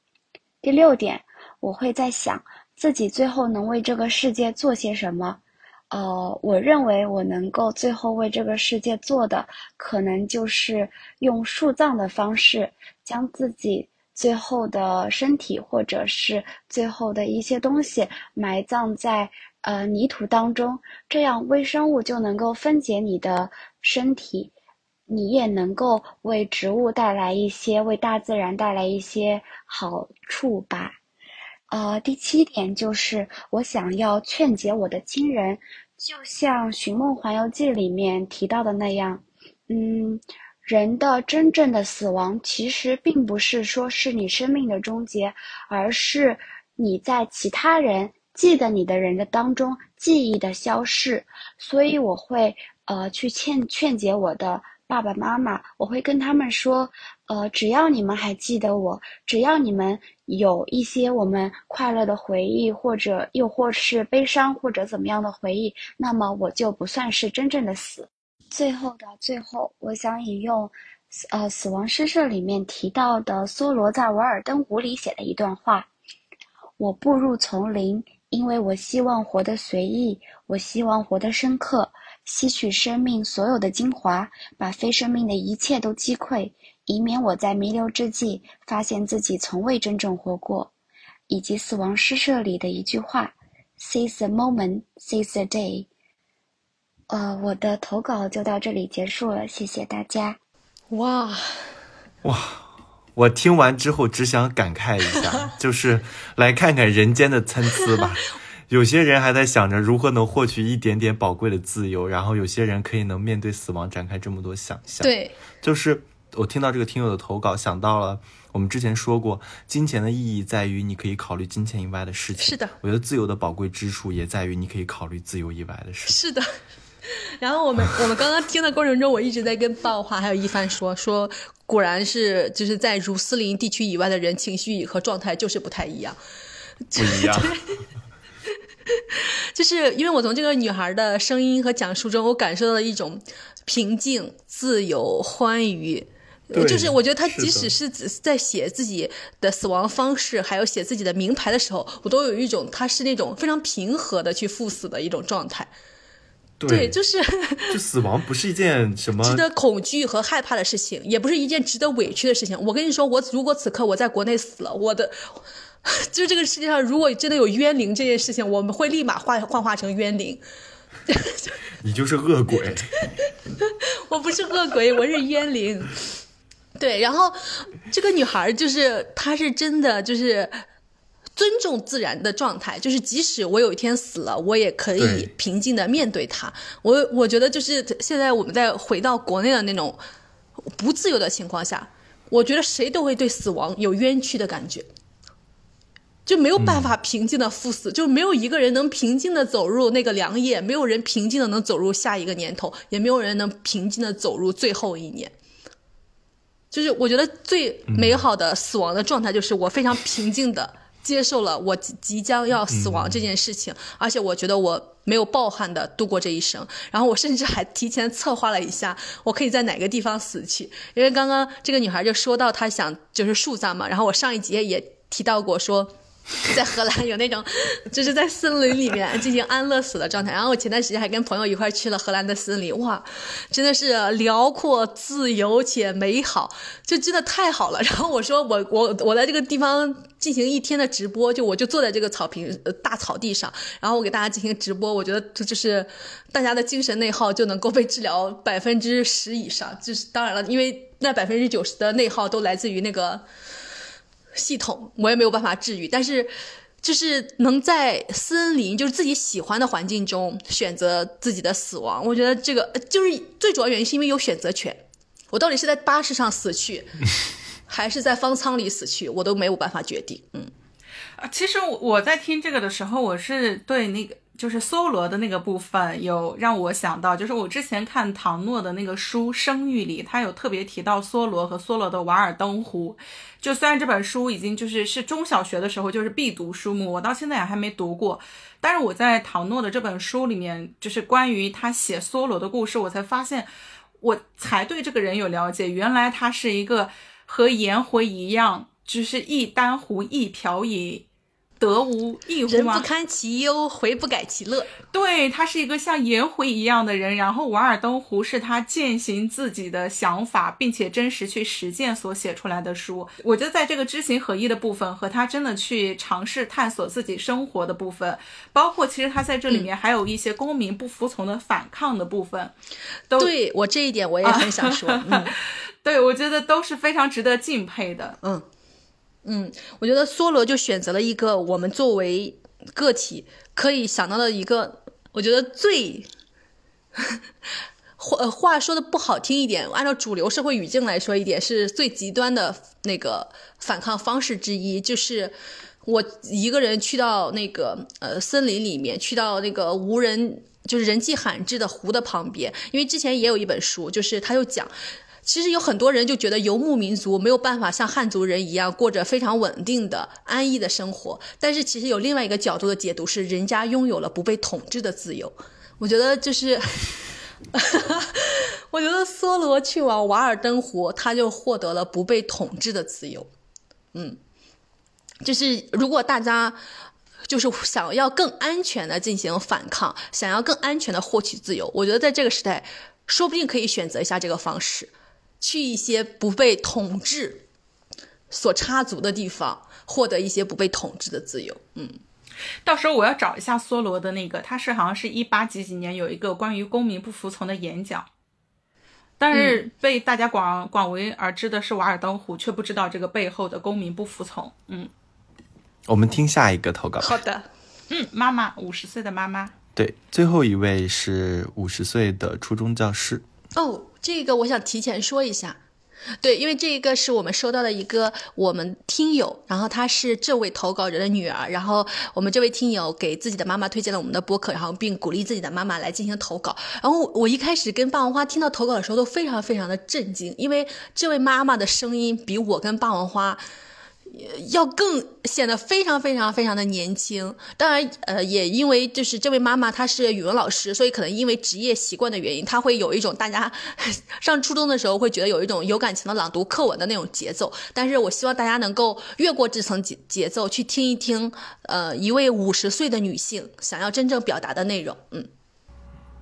第六点，我会在想自己最后能为这个世界做些什么。呃，我认为我能够最后为这个世界做的，可能就是用树葬的方式，将自己最后的身体或者是最后的一些东西埋葬在呃泥土当中，这样微生物就能够分解你的身体，你也能够为植物带来一些，为大自然带来一些好处吧。呃，第七点就是我想要劝解我的亲人，就像《寻梦环游记》里面提到的那样，嗯，人的真正的死亡其实并不是说是你生命的终结，而是你在其他人记得你的人的当中记忆的消逝。所以我会呃去劝劝解我的。爸爸妈妈，我会跟他们说，呃，只要你们还记得我，只要你们有一些我们快乐的回忆，或者又或是悲伤或者怎么样的回忆，那么我就不算是真正的死。最后的最后，我想引用，呃，《死亡诗社》里面提到的梭罗在《瓦尔登湖》里写的一段话：我步入丛林，因为我希望活得随意，我希望活得深刻。吸取生命所有的精华，把非生命的一切都击溃，以免我在弥留之际发现自己从未真正活过。以及《死亡诗社》里的一句话：“Seize the moment, seize the day。”呃，我的投稿就到这里结束了，谢谢大家。哇哇！我听完之后只想感慨一下，就是来看看人间的参差吧。有些人还在想着如何能获取一点点宝贵的自由，然后有些人可以能面对死亡展开这么多想象。对，就是我听到这个听友的投稿，想到了我们之前说过，金钱的意义在于你可以考虑金钱以外的事情。是的，我觉得自由的宝贵之处也在于你可以考虑自由以外的事情。是的。然后我们 我们刚刚听的过程中，我一直在跟爆花还有一帆说说，果然是就是在如斯林地区以外的人，情绪和状态就是不太一样，不一样。就是因为我从这个女孩的声音和讲述中，我感受到了一种平静、自由、欢愉。就是我觉得她即使是在写自己的死亡方式，还有写自己的名牌的时候，我都有一种她是那种非常平和的去赴死的一种状态。对，就是就死亡不是一件什么值得恐惧和害怕的事情，也不是一件值得委屈的事情。我跟你说，我如果此刻我在国内死了，我的。就这个世界上，如果真的有冤灵这件事情，我们会立马幻幻化成冤灵。你就是恶鬼。我不是恶鬼，我是冤灵。对，然后这个女孩就是，她是真的就是尊重自然的状态，就是即使我有一天死了，我也可以平静的面对它。我我觉得就是现在我们在回到国内的那种不自由的情况下，我觉得谁都会对死亡有冤屈的感觉。就没有办法平静的赴死，就没有一个人能平静的走入那个良夜，没有人平静的能走入下一个年头，也没有人能平静的走入最后一年。就是我觉得最美好的死亡的状态，就是我非常平静的接受了我即将要死亡这件事情，而且我觉得我没有抱憾的度过这一生，然后我甚至还提前策划了一下，我可以在哪个地方死去，因为刚刚这个女孩就说到她想就是树葬嘛，然后我上一节也提到过说。在荷兰有那种，就是在森林里面进行安乐死的状态。然后我前段时间还跟朋友一块去了荷兰的森林，哇，真的是辽阔、自由且美好，就真的太好了。然后我说我我我在这个地方进行一天的直播，就我就坐在这个草坪大草地上，然后我给大家进行直播。我觉得这就是大家的精神内耗就能够被治疗百分之十以上。就是当然了，因为那百分之九十的内耗都来自于那个。系统我也没有办法治愈，但是就是能在森林，就是自己喜欢的环境中选择自己的死亡。我觉得这个就是最主要原因，是因为有选择权。我到底是在巴士上死去，还是在方舱里死去，我都没有办法决定。嗯，啊，其实我在听这个的时候，我是对那个。就是梭罗的那个部分有让我想到，就是我之前看唐诺的那个书《声誉》里，他有特别提到梭罗和梭罗的《瓦尔登湖》。就虽然这本书已经就是是中小学的时候就是必读书目，我到现在也还没读过，但是我在唐诺的这本书里面，就是关于他写梭罗的故事，我才发现，我才对这个人有了解。原来他是一个和颜回一样，只是一丹壶一瓢饮。得无异乎吗？人不堪其忧，回不改其乐。对他是一个像颜回一样的人，然后《瓦尔登湖》是他践行自己的想法，并且真实去实践所写出来的书。我觉得在这个知行合一的部分，和他真的去尝试探索自己生活的部分，包括其实他在这里面还有一些公民不服从的反抗的部分，都对我这一点我也很想说，嗯。对，我觉得都是非常值得敬佩的。嗯，嗯，我觉得梭罗就选择了一个我们作为个体可以想到的一个，我觉得最话话说的不好听一点，按照主流社会语境来说一点，是最极端的那个反抗方式之一，就是我一个人去到那个呃森林里面，去到那个无人就是人迹罕至的湖的旁边，因为之前也有一本书，就是他就讲。其实有很多人就觉得游牧民族没有办法像汉族人一样过着非常稳定的、安逸的生活。但是其实有另外一个角度的解读是，人家拥有了不被统治的自由。我觉得就是，我觉得梭罗去往瓦尔登湖，他就获得了不被统治的自由。嗯，就是如果大家就是想要更安全的进行反抗，想要更安全的获取自由，我觉得在这个时代，说不定可以选择一下这个方式。去一些不被统治所插足的地方，获得一些不被统治的自由。嗯，到时候我要找一下梭罗的那个，他是好像是一八几几年有一个关于公民不服从的演讲，但是被大家广广为而知的是瓦尔登湖，却不知道这个背后的公民不服从。嗯，我们听下一个投稿。好的，嗯，妈妈五十岁的妈妈，对，最后一位是五十岁的初中教师。哦。这个我想提前说一下，对，因为这一个是我们收到的一个我们听友，然后她是这位投稿人的女儿，然后我们这位听友给自己的妈妈推荐了我们的播客，然后并鼓励自己的妈妈来进行投稿。然后我一开始跟霸王花听到投稿的时候都非常非常的震惊，因为这位妈妈的声音比我跟霸王花。要更显得非常非常非常的年轻，当然，呃，也因为就是这位妈妈她是语文老师，所以可能因为职业习惯的原因，她会有一种大家 上初中的时候会觉得有一种有感情的朗读课文的那种节奏。但是我希望大家能够越过这层节节奏，去听一听，呃，一位五十岁的女性想要真正表达的内容。嗯，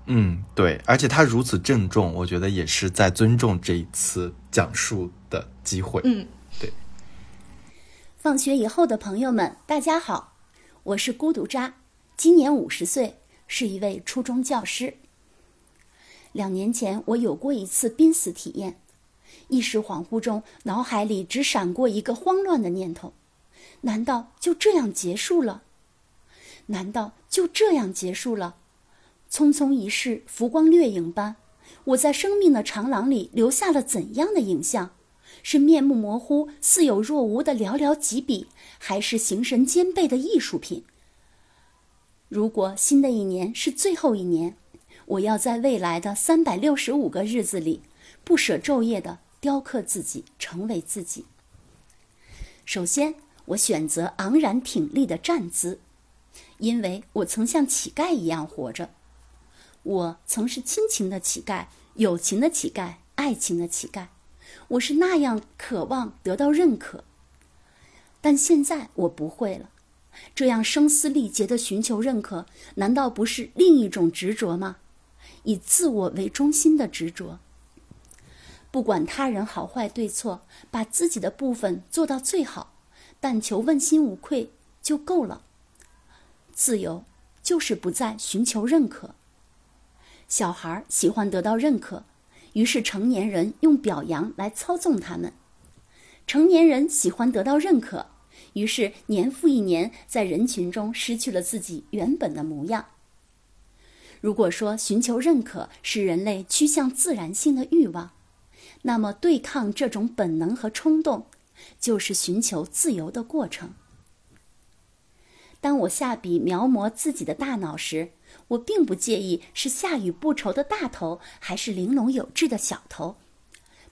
嗯，对，而且她如此郑重，我觉得也是在尊重这一次讲述的机会。嗯。放学以后的朋友们，大家好，我是孤独渣，今年五十岁，是一位初中教师。两年前，我有过一次濒死体验，一时恍惚中，脑海里只闪过一个慌乱的念头：难道就这样结束了？难道就这样结束了？匆匆一世，浮光掠影般，我在生命的长廊里留下了怎样的影像？是面目模糊、似有若无的寥寥几笔，还是形神兼备的艺术品？如果新的一年是最后一年，我要在未来的三百六十五个日子里，不舍昼夜的雕刻自己，成为自己。首先，我选择昂然挺立的站姿，因为我曾像乞丐一样活着。我曾是亲情的乞丐、友情的乞丐、爱情的乞丐。我是那样渴望得到认可，但现在我不会了。这样声嘶力竭的寻求认可，难道不是另一种执着吗？以自我为中心的执着。不管他人好坏对错，把自己的部分做到最好，但求问心无愧就够了。自由就是不再寻求认可。小孩喜欢得到认可。于是，成年人用表扬来操纵他们。成年人喜欢得到认可，于是年复一年在人群中失去了自己原本的模样。如果说寻求认可是人类趋向自然性的欲望，那么对抗这种本能和冲动，就是寻求自由的过程。当我下笔描摹自己的大脑时，我并不介意是下雨不愁的大头，还是玲珑有致的小头，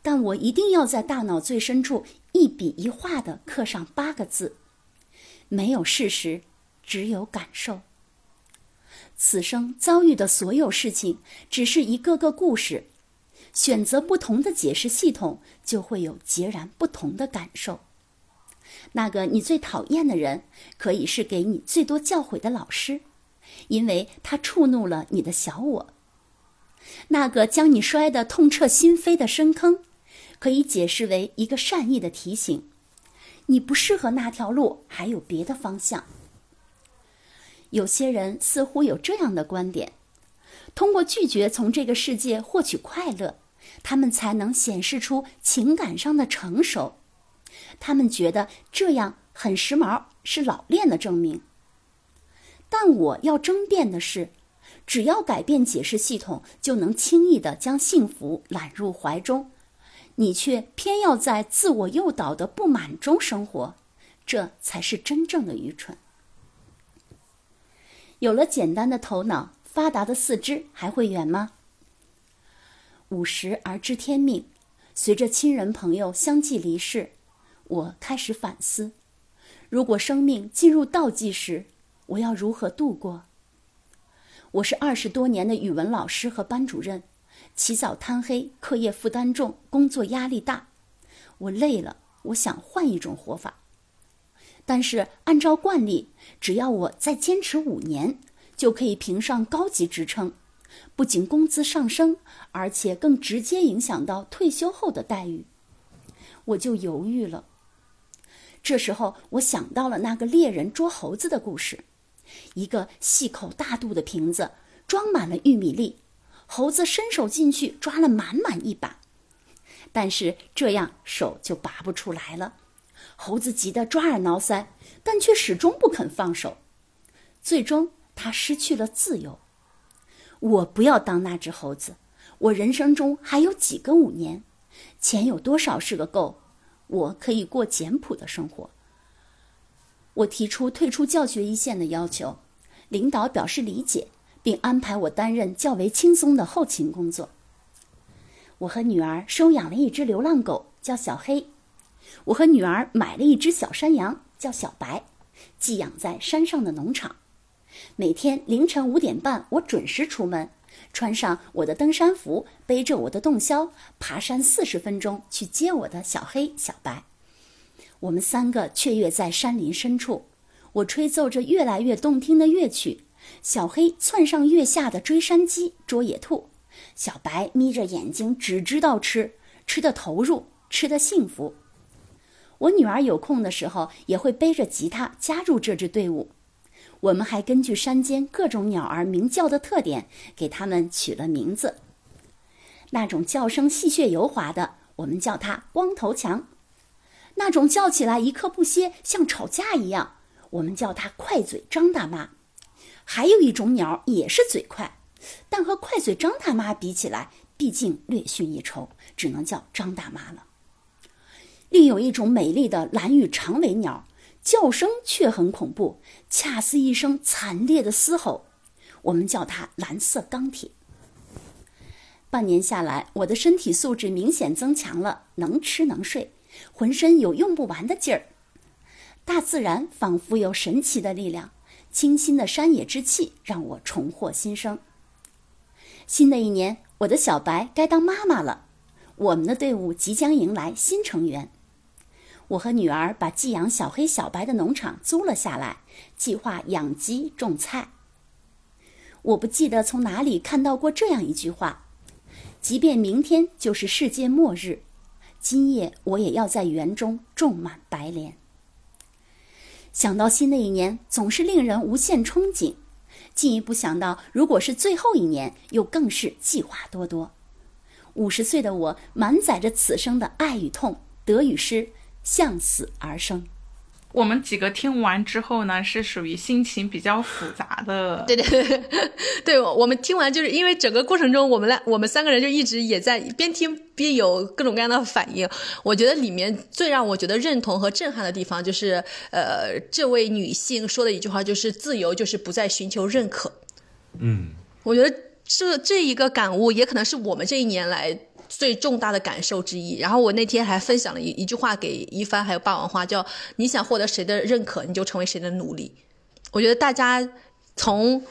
但我一定要在大脑最深处一笔一画地刻上八个字：没有事实，只有感受。此生遭遇的所有事情，只是一个个故事，选择不同的解释系统，就会有截然不同的感受。那个你最讨厌的人，可以是给你最多教诲的老师，因为他触怒了你的小我。那个将你摔得痛彻心扉的深坑，可以解释为一个善意的提醒：你不适合那条路，还有别的方向。有些人似乎有这样的观点：通过拒绝从这个世界获取快乐，他们才能显示出情感上的成熟。他们觉得这样很时髦，是老练的证明。但我要争辩的是，只要改变解释系统，就能轻易的将幸福揽入怀中，你却偏要在自我诱导的不满中生活，这才是真正的愚蠢。有了简单的头脑，发达的四肢，还会远吗？五十而知天命，随着亲人朋友相继离世。我开始反思：如果生命进入倒计时，我要如何度过？我是二十多年的语文老师和班主任，起早贪黑，课业负担重，工作压力大，我累了。我想换一种活法，但是按照惯例，只要我再坚持五年，就可以评上高级职称，不仅工资上升，而且更直接影响到退休后的待遇。我就犹豫了。这时候，我想到了那个猎人捉猴子的故事：一个细口大肚的瓶子装满了玉米粒，猴子伸手进去抓了满满一把，但是这样手就拔不出来了。猴子急得抓耳挠腮，但却始终不肯放手。最终，他失去了自由。我不要当那只猴子。我人生中还有几个五年，钱有多少是个够？我可以过简朴的生活。我提出退出教学一线的要求，领导表示理解，并安排我担任较为轻松的后勤工作。我和女儿收养了一只流浪狗，叫小黑；我和女儿买了一只小山羊，叫小白，寄养在山上的农场。每天凌晨五点半，我准时出门。穿上我的登山服，背着我的洞箫，爬山四十分钟去接我的小黑、小白。我们三个雀跃在山林深处，我吹奏着越来越动听的乐曲，小黑窜上月下的追山鸡捉野兔，小白眯着眼睛只知道吃，吃的投入，吃的幸福。我女儿有空的时候也会背着吉他加入这支队伍。我们还根据山间各种鸟儿鸣叫的特点，给它们取了名字。那种叫声戏谑油滑的，我们叫它光头强；那种叫起来一刻不歇，像吵架一样，我们叫它快嘴张大妈。还有一种鸟也是嘴快，但和快嘴张大妈比起来，毕竟略逊一筹，只能叫张大妈了。另有一种美丽的蓝羽长尾鸟。叫声却很恐怖，恰似一声惨烈的嘶吼。我们叫它蓝色钢铁。半年下来，我的身体素质明显增强了，能吃能睡，浑身有用不完的劲儿。大自然仿佛有神奇的力量，清新的山野之气让我重获新生。新的一年，我的小白该当妈妈了，我们的队伍即将迎来新成员。我和女儿把寄养小黑、小白的农场租了下来，计划养鸡种菜。我不记得从哪里看到过这样一句话：即便明天就是世界末日，今夜我也要在园中种满白莲。想到新的一年，总是令人无限憧憬；进一步想到，如果是最后一年，又更是计划多多。五十岁的我，满载着此生的爱与痛、得与失。向死而生。我们几个听完之后呢，是属于心情比较复杂的。对对对，对 我们听完就是因为整个过程中，我们来我们三个人就一直也在边听边有各种各样的反应。我觉得里面最让我觉得认同和震撼的地方，就是呃，这位女性说的一句话，就是自由就是不再寻求认可。嗯，我觉得这这一个感悟，也可能是我们这一年来。最重大的感受之一。然后我那天还分享了一一句话给一帆还有霸王花，叫“你想获得谁的认可，你就成为谁的奴隶”。我觉得大家从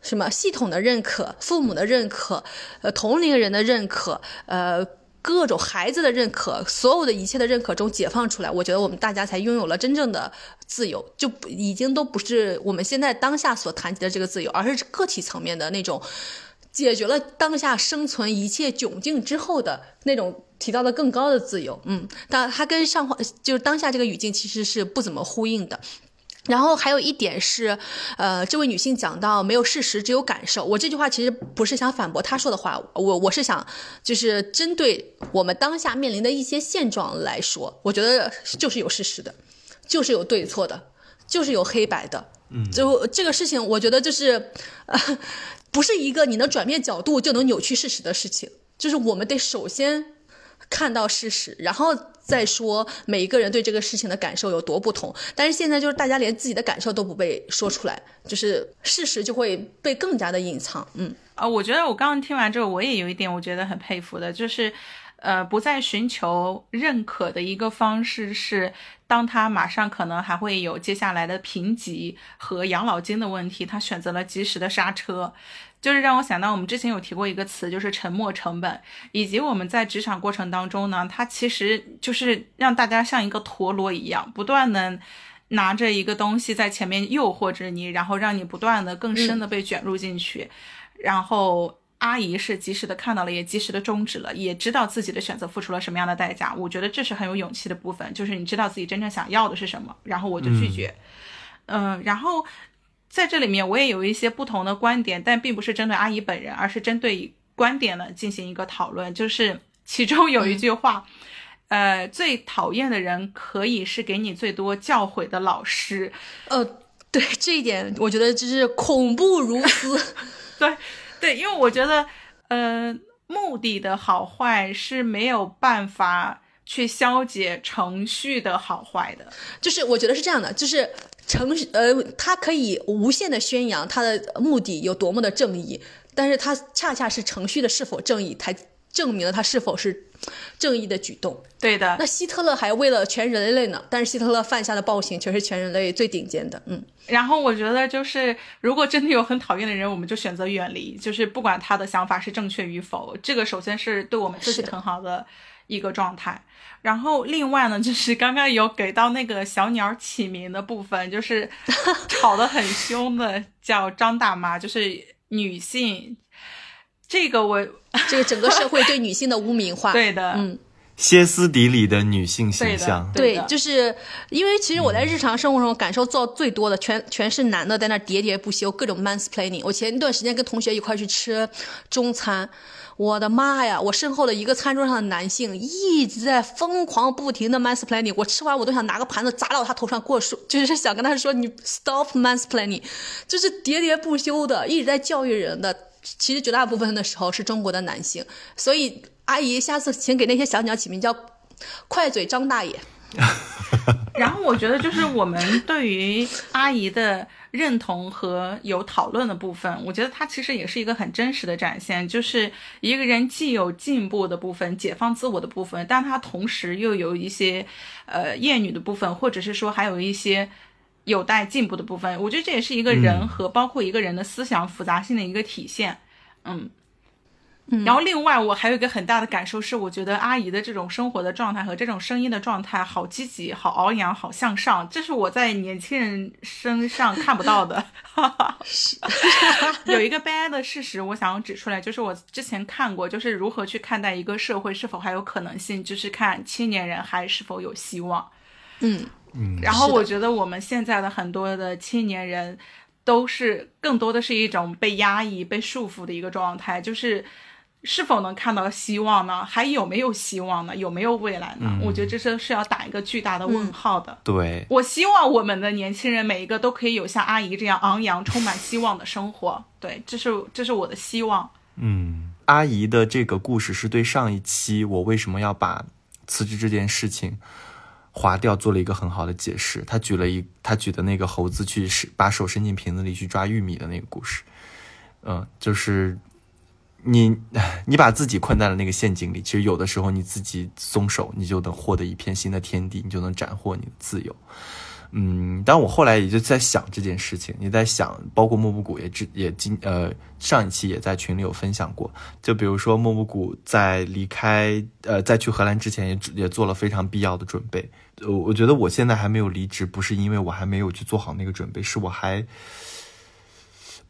什么系统的认可、父母的认可、呃同龄人的认可、呃各种孩子的认可，所有的一切的认可中解放出来，我觉得我们大家才拥有了真正的自由，就已经都不是我们现在当下所谈及的这个自由，而是个体层面的那种解决了当下生存一切窘境之后的那种提到的更高的自由。嗯，但它跟上话就是当下这个语境其实是不怎么呼应的。然后还有一点是，呃，这位女性讲到没有事实，只有感受。我这句话其实不是想反驳她说的话，我我是想就是针对我们当下面临的一些现状来说，我觉得就是有事实的，就是有对错的，就是有黑白的。嗯，就这个事情，我觉得就是，呃，不是一个你能转变角度就能扭曲事实的事情，就是我们得首先看到事实，然后。再说每一个人对这个事情的感受有多不同，但是现在就是大家连自己的感受都不被说出来，就是事实就会被更加的隐藏。嗯，啊，我觉得我刚刚听完之后，我也有一点我觉得很佩服的，就是，呃，不再寻求认可的一个方式是，当他马上可能还会有接下来的评级和养老金的问题，他选择了及时的刹车。就是让我想到，我们之前有提过一个词，就是沉没成本，以及我们在职场过程当中呢，它其实就是让大家像一个陀螺一样，不断的拿着一个东西在前面诱惑着你，然后让你不断的更深的被卷入进去。然后阿姨是及时的看到了，也及时的终止了，也知道自己的选择付出了什么样的代价。我觉得这是很有勇气的部分，就是你知道自己真正想要的是什么，然后我就拒绝。嗯，然后。在这里面，我也有一些不同的观点，但并不是针对阿姨本人，而是针对观点呢进行一个讨论。就是其中有一句话，呃，最讨厌的人可以是给你最多教诲的老师。呃，对这一点，我觉得就是恐怖如斯。对，对，因为我觉得，呃，目的的好坏是没有办法去消解程序的好坏的。就是我觉得是这样的，就是。程序呃，它可以无限的宣扬它的目的有多么的正义，但是它恰恰是程序的是否正义，才证明了它是否是正义的举动。对的。那希特勒还为了全人类呢，但是希特勒犯下的暴行却是全人类最顶尖的。嗯。然后我觉得就是，如果真的有很讨厌的人，我们就选择远离，就是不管他的想法是正确与否，这个首先是对我们自己很好的一个状态。然后另外呢，就是刚刚有给到那个小鸟起名的部分，就是吵得很凶的叫张大妈，就是女性。这个我这个整个社会对女性的污名化，对的，嗯，歇斯底里的女性形象，对，就是因为其实我在日常生活中感受到最多的，全全是男的在那喋喋不休，各种 mansplaining。我前一段时间跟同学一块去吃中餐。我的妈呀！我身后的一个餐桌上的男性一直在疯狂不停的 mansplaining，我吃完我都想拿个盘子砸到他头上过说，就是想跟他说你 stop mansplaining，就是喋喋不休的一直在教育人的。其实绝大部分的时候是中国的男性，所以阿姨下次请给那些小鸟起名叫快嘴张大爷。然后我觉得就是我们对于阿姨的。认同和有讨论的部分，我觉得它其实也是一个很真实的展现，就是一个人既有进步的部分、解放自我的部分，但他同时又有一些呃厌女的部分，或者是说还有一些有待进步的部分。我觉得这也是一个人和包括一个人的思想复杂性的一个体现，嗯。然后另外，我还有一个很大的感受是，我觉得阿姨的这种生活的状态和这种声音的状态，好积极，好昂扬，好向上，这是我在年轻人身上看不到的。有一个悲哀的事实，我想要指出来，就是我之前看过，就是如何去看待一个社会是否还有可能性，就是看青年人还是否有希望。嗯嗯。然后我觉得我们现在的很多的青年人，都是更多的是一种被压抑、被束缚的一个状态，就是。是否能看到希望呢？还有没有希望呢？有没有未来呢？我觉得这是是要打一个巨大的问号的。对，我希望我们的年轻人每一个都可以有像阿姨这样昂扬、充满希望的生活。对，这是这是我的希望。嗯，阿姨的这个故事是对上一期我为什么要把辞职这件事情划掉做了一个很好的解释。他举了一他举的那个猴子去把手伸进瓶子里去抓玉米的那个故事。嗯，就是。你你把自己困在了那个陷阱里，其实有的时候你自己松手，你就能获得一片新的天地，你就能斩获你的自由。嗯，但我后来也就在想这件事情，也在想，包括莫布谷也之也今呃上一期也在群里有分享过，就比如说莫布谷在离开呃在去荷兰之前也也做了非常必要的准备。我我觉得我现在还没有离职，不是因为我还没有去做好那个准备，是我还。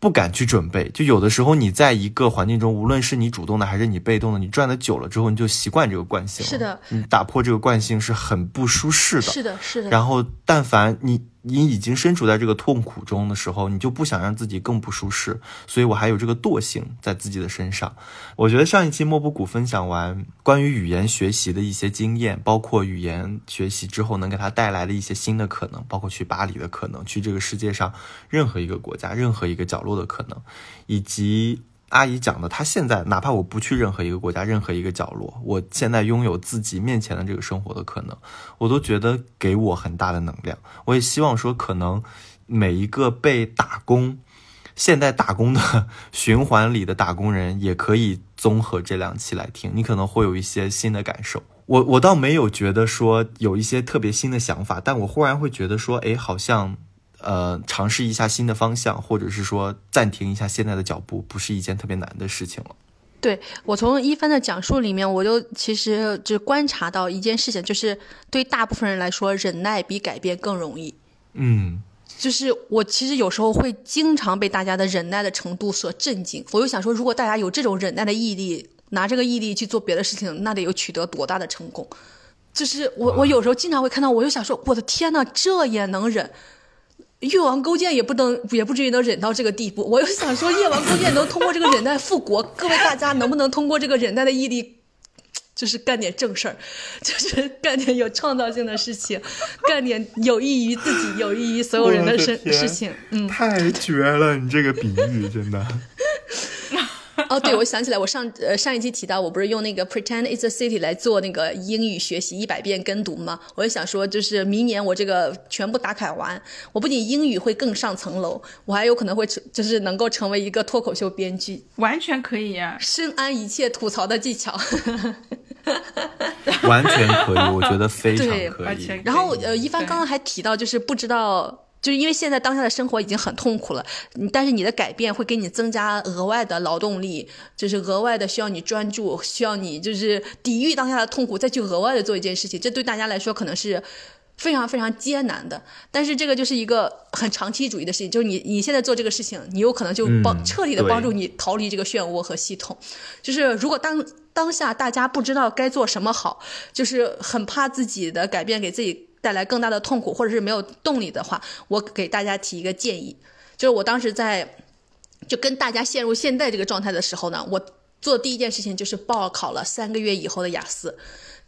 不敢去准备，就有的时候你在一个环境中，无论是你主动的还是你被动的，你转的久了之后，你就习惯这个惯性。是的，你打破这个惯性是很不舒适的。是的，是的。然后，但凡你。你已经身处在这个痛苦中的时候，你就不想让自己更不舒适，所以我还有这个惰性在自己的身上。我觉得上一期莫布谷分享完关于语言学习的一些经验，包括语言学习之后能给他带来的一些新的可能，包括去巴黎的可能，去这个世界上任何一个国家、任何一个角落的可能，以及。阿姨讲的，她现在哪怕我不去任何一个国家、任何一个角落，我现在拥有自己面前的这个生活的可能，我都觉得给我很大的能量。我也希望说，可能每一个被打工、现在打工的循环里的打工人，也可以综合这两期来听，你可能会有一些新的感受。我我倒没有觉得说有一些特别新的想法，但我忽然会觉得说，哎，好像。呃，尝试一下新的方向，或者是说暂停一下现在的脚步，不是一件特别难的事情了。对我从一帆的讲述里面，我就其实就观察到一件事情，就是对大部分人来说，忍耐比改变更容易。嗯，就是我其实有时候会经常被大家的忍耐的程度所震惊。我就想说，如果大家有这种忍耐的毅力，拿这个毅力去做别的事情，那得有取得多大的成功？就是我我有时候经常会看到，我就想说，我的天呐，这也能忍？越王勾践也不能，也不至于能忍到这个地步。我又想说，越王勾践能通过这个忍耐复国，各位大家能不能通过这个忍耐的毅力，就是干点正事儿，就是干点有创造性的事情，干点有益于自己、有益于所有人的事事情。嗯，太绝了，你这个比喻真的。哦，对，我想起来，我上呃上一期提到，我不是用那个 Pretend It's a City 来做那个英语学习一百遍跟读吗？我就想说，就是明年我这个全部打卡完，我不仅英语会更上层楼，我还有可能会成，就是能够成为一个脱口秀编剧，完全可以呀，深谙一切吐槽的技巧，完全可以，我觉得非常可以。然后呃，一帆刚刚还提到，就是不知道。就是因为现在当下的生活已经很痛苦了，但是你的改变会给你增加额外的劳动力，就是额外的需要你专注，需要你就是抵御当下的痛苦，再去额外的做一件事情，这对大家来说可能是非常非常艰难的。但是这个就是一个很长期主义的事情，就是你你现在做这个事情，你有可能就帮彻底的帮助你逃离这个漩涡和系统。就是如果当当下大家不知道该做什么好，就是很怕自己的改变给自己。带来更大的痛苦，或者是没有动力的话，我给大家提一个建议，就是我当时在就跟大家陷入现在这个状态的时候呢，我做第一件事情就是报考了三个月以后的雅思。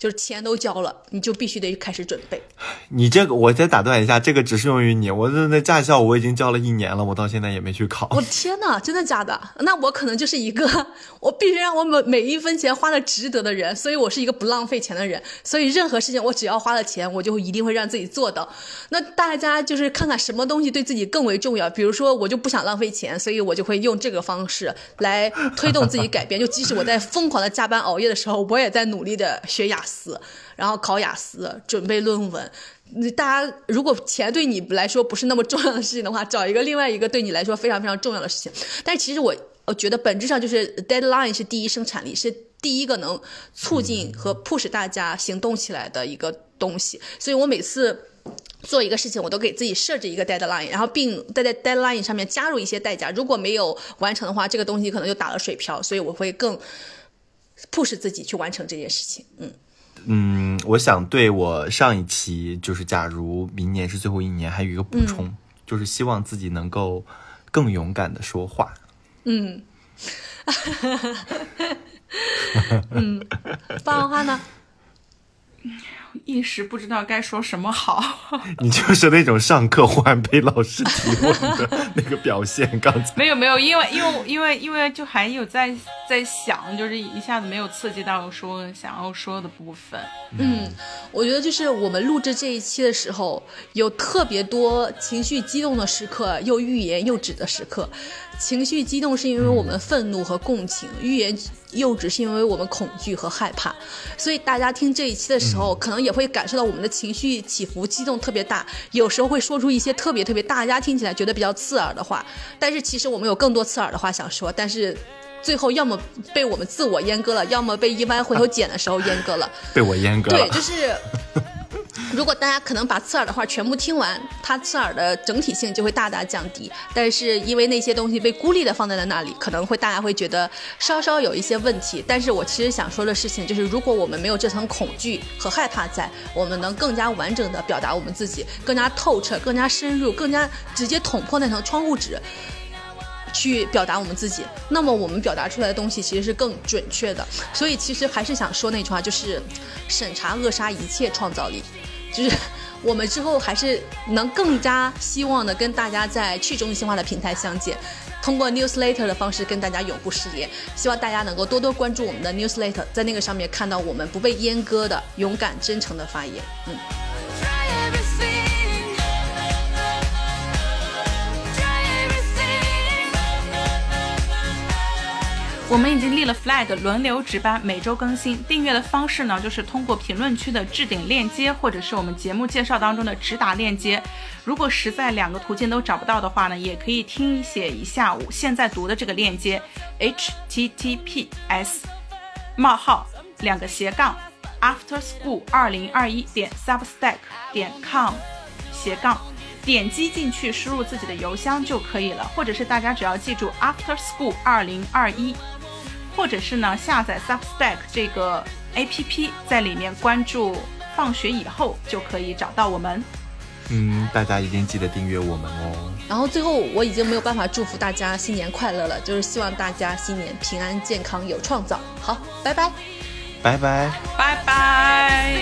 就是钱都交了，你就必须得开始准备。你这个，我再打断一下，这个只适用于你。我的那驾校我已经交了一年了，我到现在也没去考。我天哪，真的假的？那我可能就是一个，我必须让我每每一分钱花的值得的人，所以我是一个不浪费钱的人。所以任何事情我只要花了钱，我就一定会让自己做到。那大家就是看看什么东西对自己更为重要。比如说，我就不想浪费钱，所以我就会用这个方式来推动自己改变。就即使我在疯狂的加班熬夜的时候，我也在努力的学雅。思，然后考雅思，准备论文。你大家如果钱对你来说不是那么重要的事情的话，找一个另外一个对你来说非常非常重要的事情。但是其实我我觉得本质上就是 deadline 是第一生产力，是第一个能促进和 push 大家行动起来的一个东西。所以我每次做一个事情，我都给自己设置一个 deadline，然后并在在 deadline 上面加入一些代价。如果没有完成的话，这个东西可能就打了水漂。所以我会更 push 自己去完成这件事情。嗯。嗯，我想对我上一期就是，假如明年是最后一年，还有一个补充，就是希望自己能够更勇敢的说话。嗯，嗯，放花呢？一时不知道该说什么好。你就是那种上课忽然被老师提问的那个表现。刚才没有没有，因为因为因为因为就还有在在想，就是一下子没有刺激到说想要说的部分。嗯，我觉得就是我们录制这一期的时候，有特别多情绪激动的时刻，又欲言又止的时刻。情绪激动是因为我们愤怒和共情，欲言又止是因为我们恐惧和害怕。所以大家听这一期的时候，可能也会感受到我们的情绪起伏、激动特别大，有时候会说出一些特别特别大家听起来觉得比较刺耳的话。但是其实我们有更多刺耳的话想说，但是。最后要么被我们自我阉割了，要么被一般回头剪的时候阉割了。被我阉割了。对，就是如果大家可能把刺耳的话全部听完，它刺耳的整体性就会大大降低。但是因为那些东西被孤立的放在了那里，可能会大家会觉得稍稍有一些问题。但是我其实想说的事情就是，如果我们没有这层恐惧和害怕在，我们能更加完整的表达我们自己，更加透彻、更加深入、更加直接捅破那层窗户纸。去表达我们自己，那么我们表达出来的东西其实是更准确的。所以其实还是想说那句话，就是审查扼杀一切创造力。就是我们之后还是能更加希望的跟大家在去中心化的平台相见，通过 newsletter 的方式跟大家永不失联。希望大家能够多多关注我们的 newsletter，在那个上面看到我们不被阉割的勇敢真诚的发言。嗯。我们已经立了 flag，轮流值班，每周更新。订阅的方式呢，就是通过评论区的置顶链接，或者是我们节目介绍当中的直达链接。如果实在两个途径都找不到的话呢，也可以听写一下我现在读的这个链接：https 冒号两个斜杠 afterschool 二零二一点 substack 点 com 斜杠。点击进去，输入自己的邮箱就可以了，或者是大家只要记住 afterschool 二零二一。或者是呢，下载 Substack 这个 APP，在里面关注“放学以后”就可以找到我们。嗯，大家一定记得订阅我们哦。然后最后，我已经没有办法祝福大家新年快乐了，就是希望大家新年平安、健康、有创造。好，拜拜，拜拜，拜拜。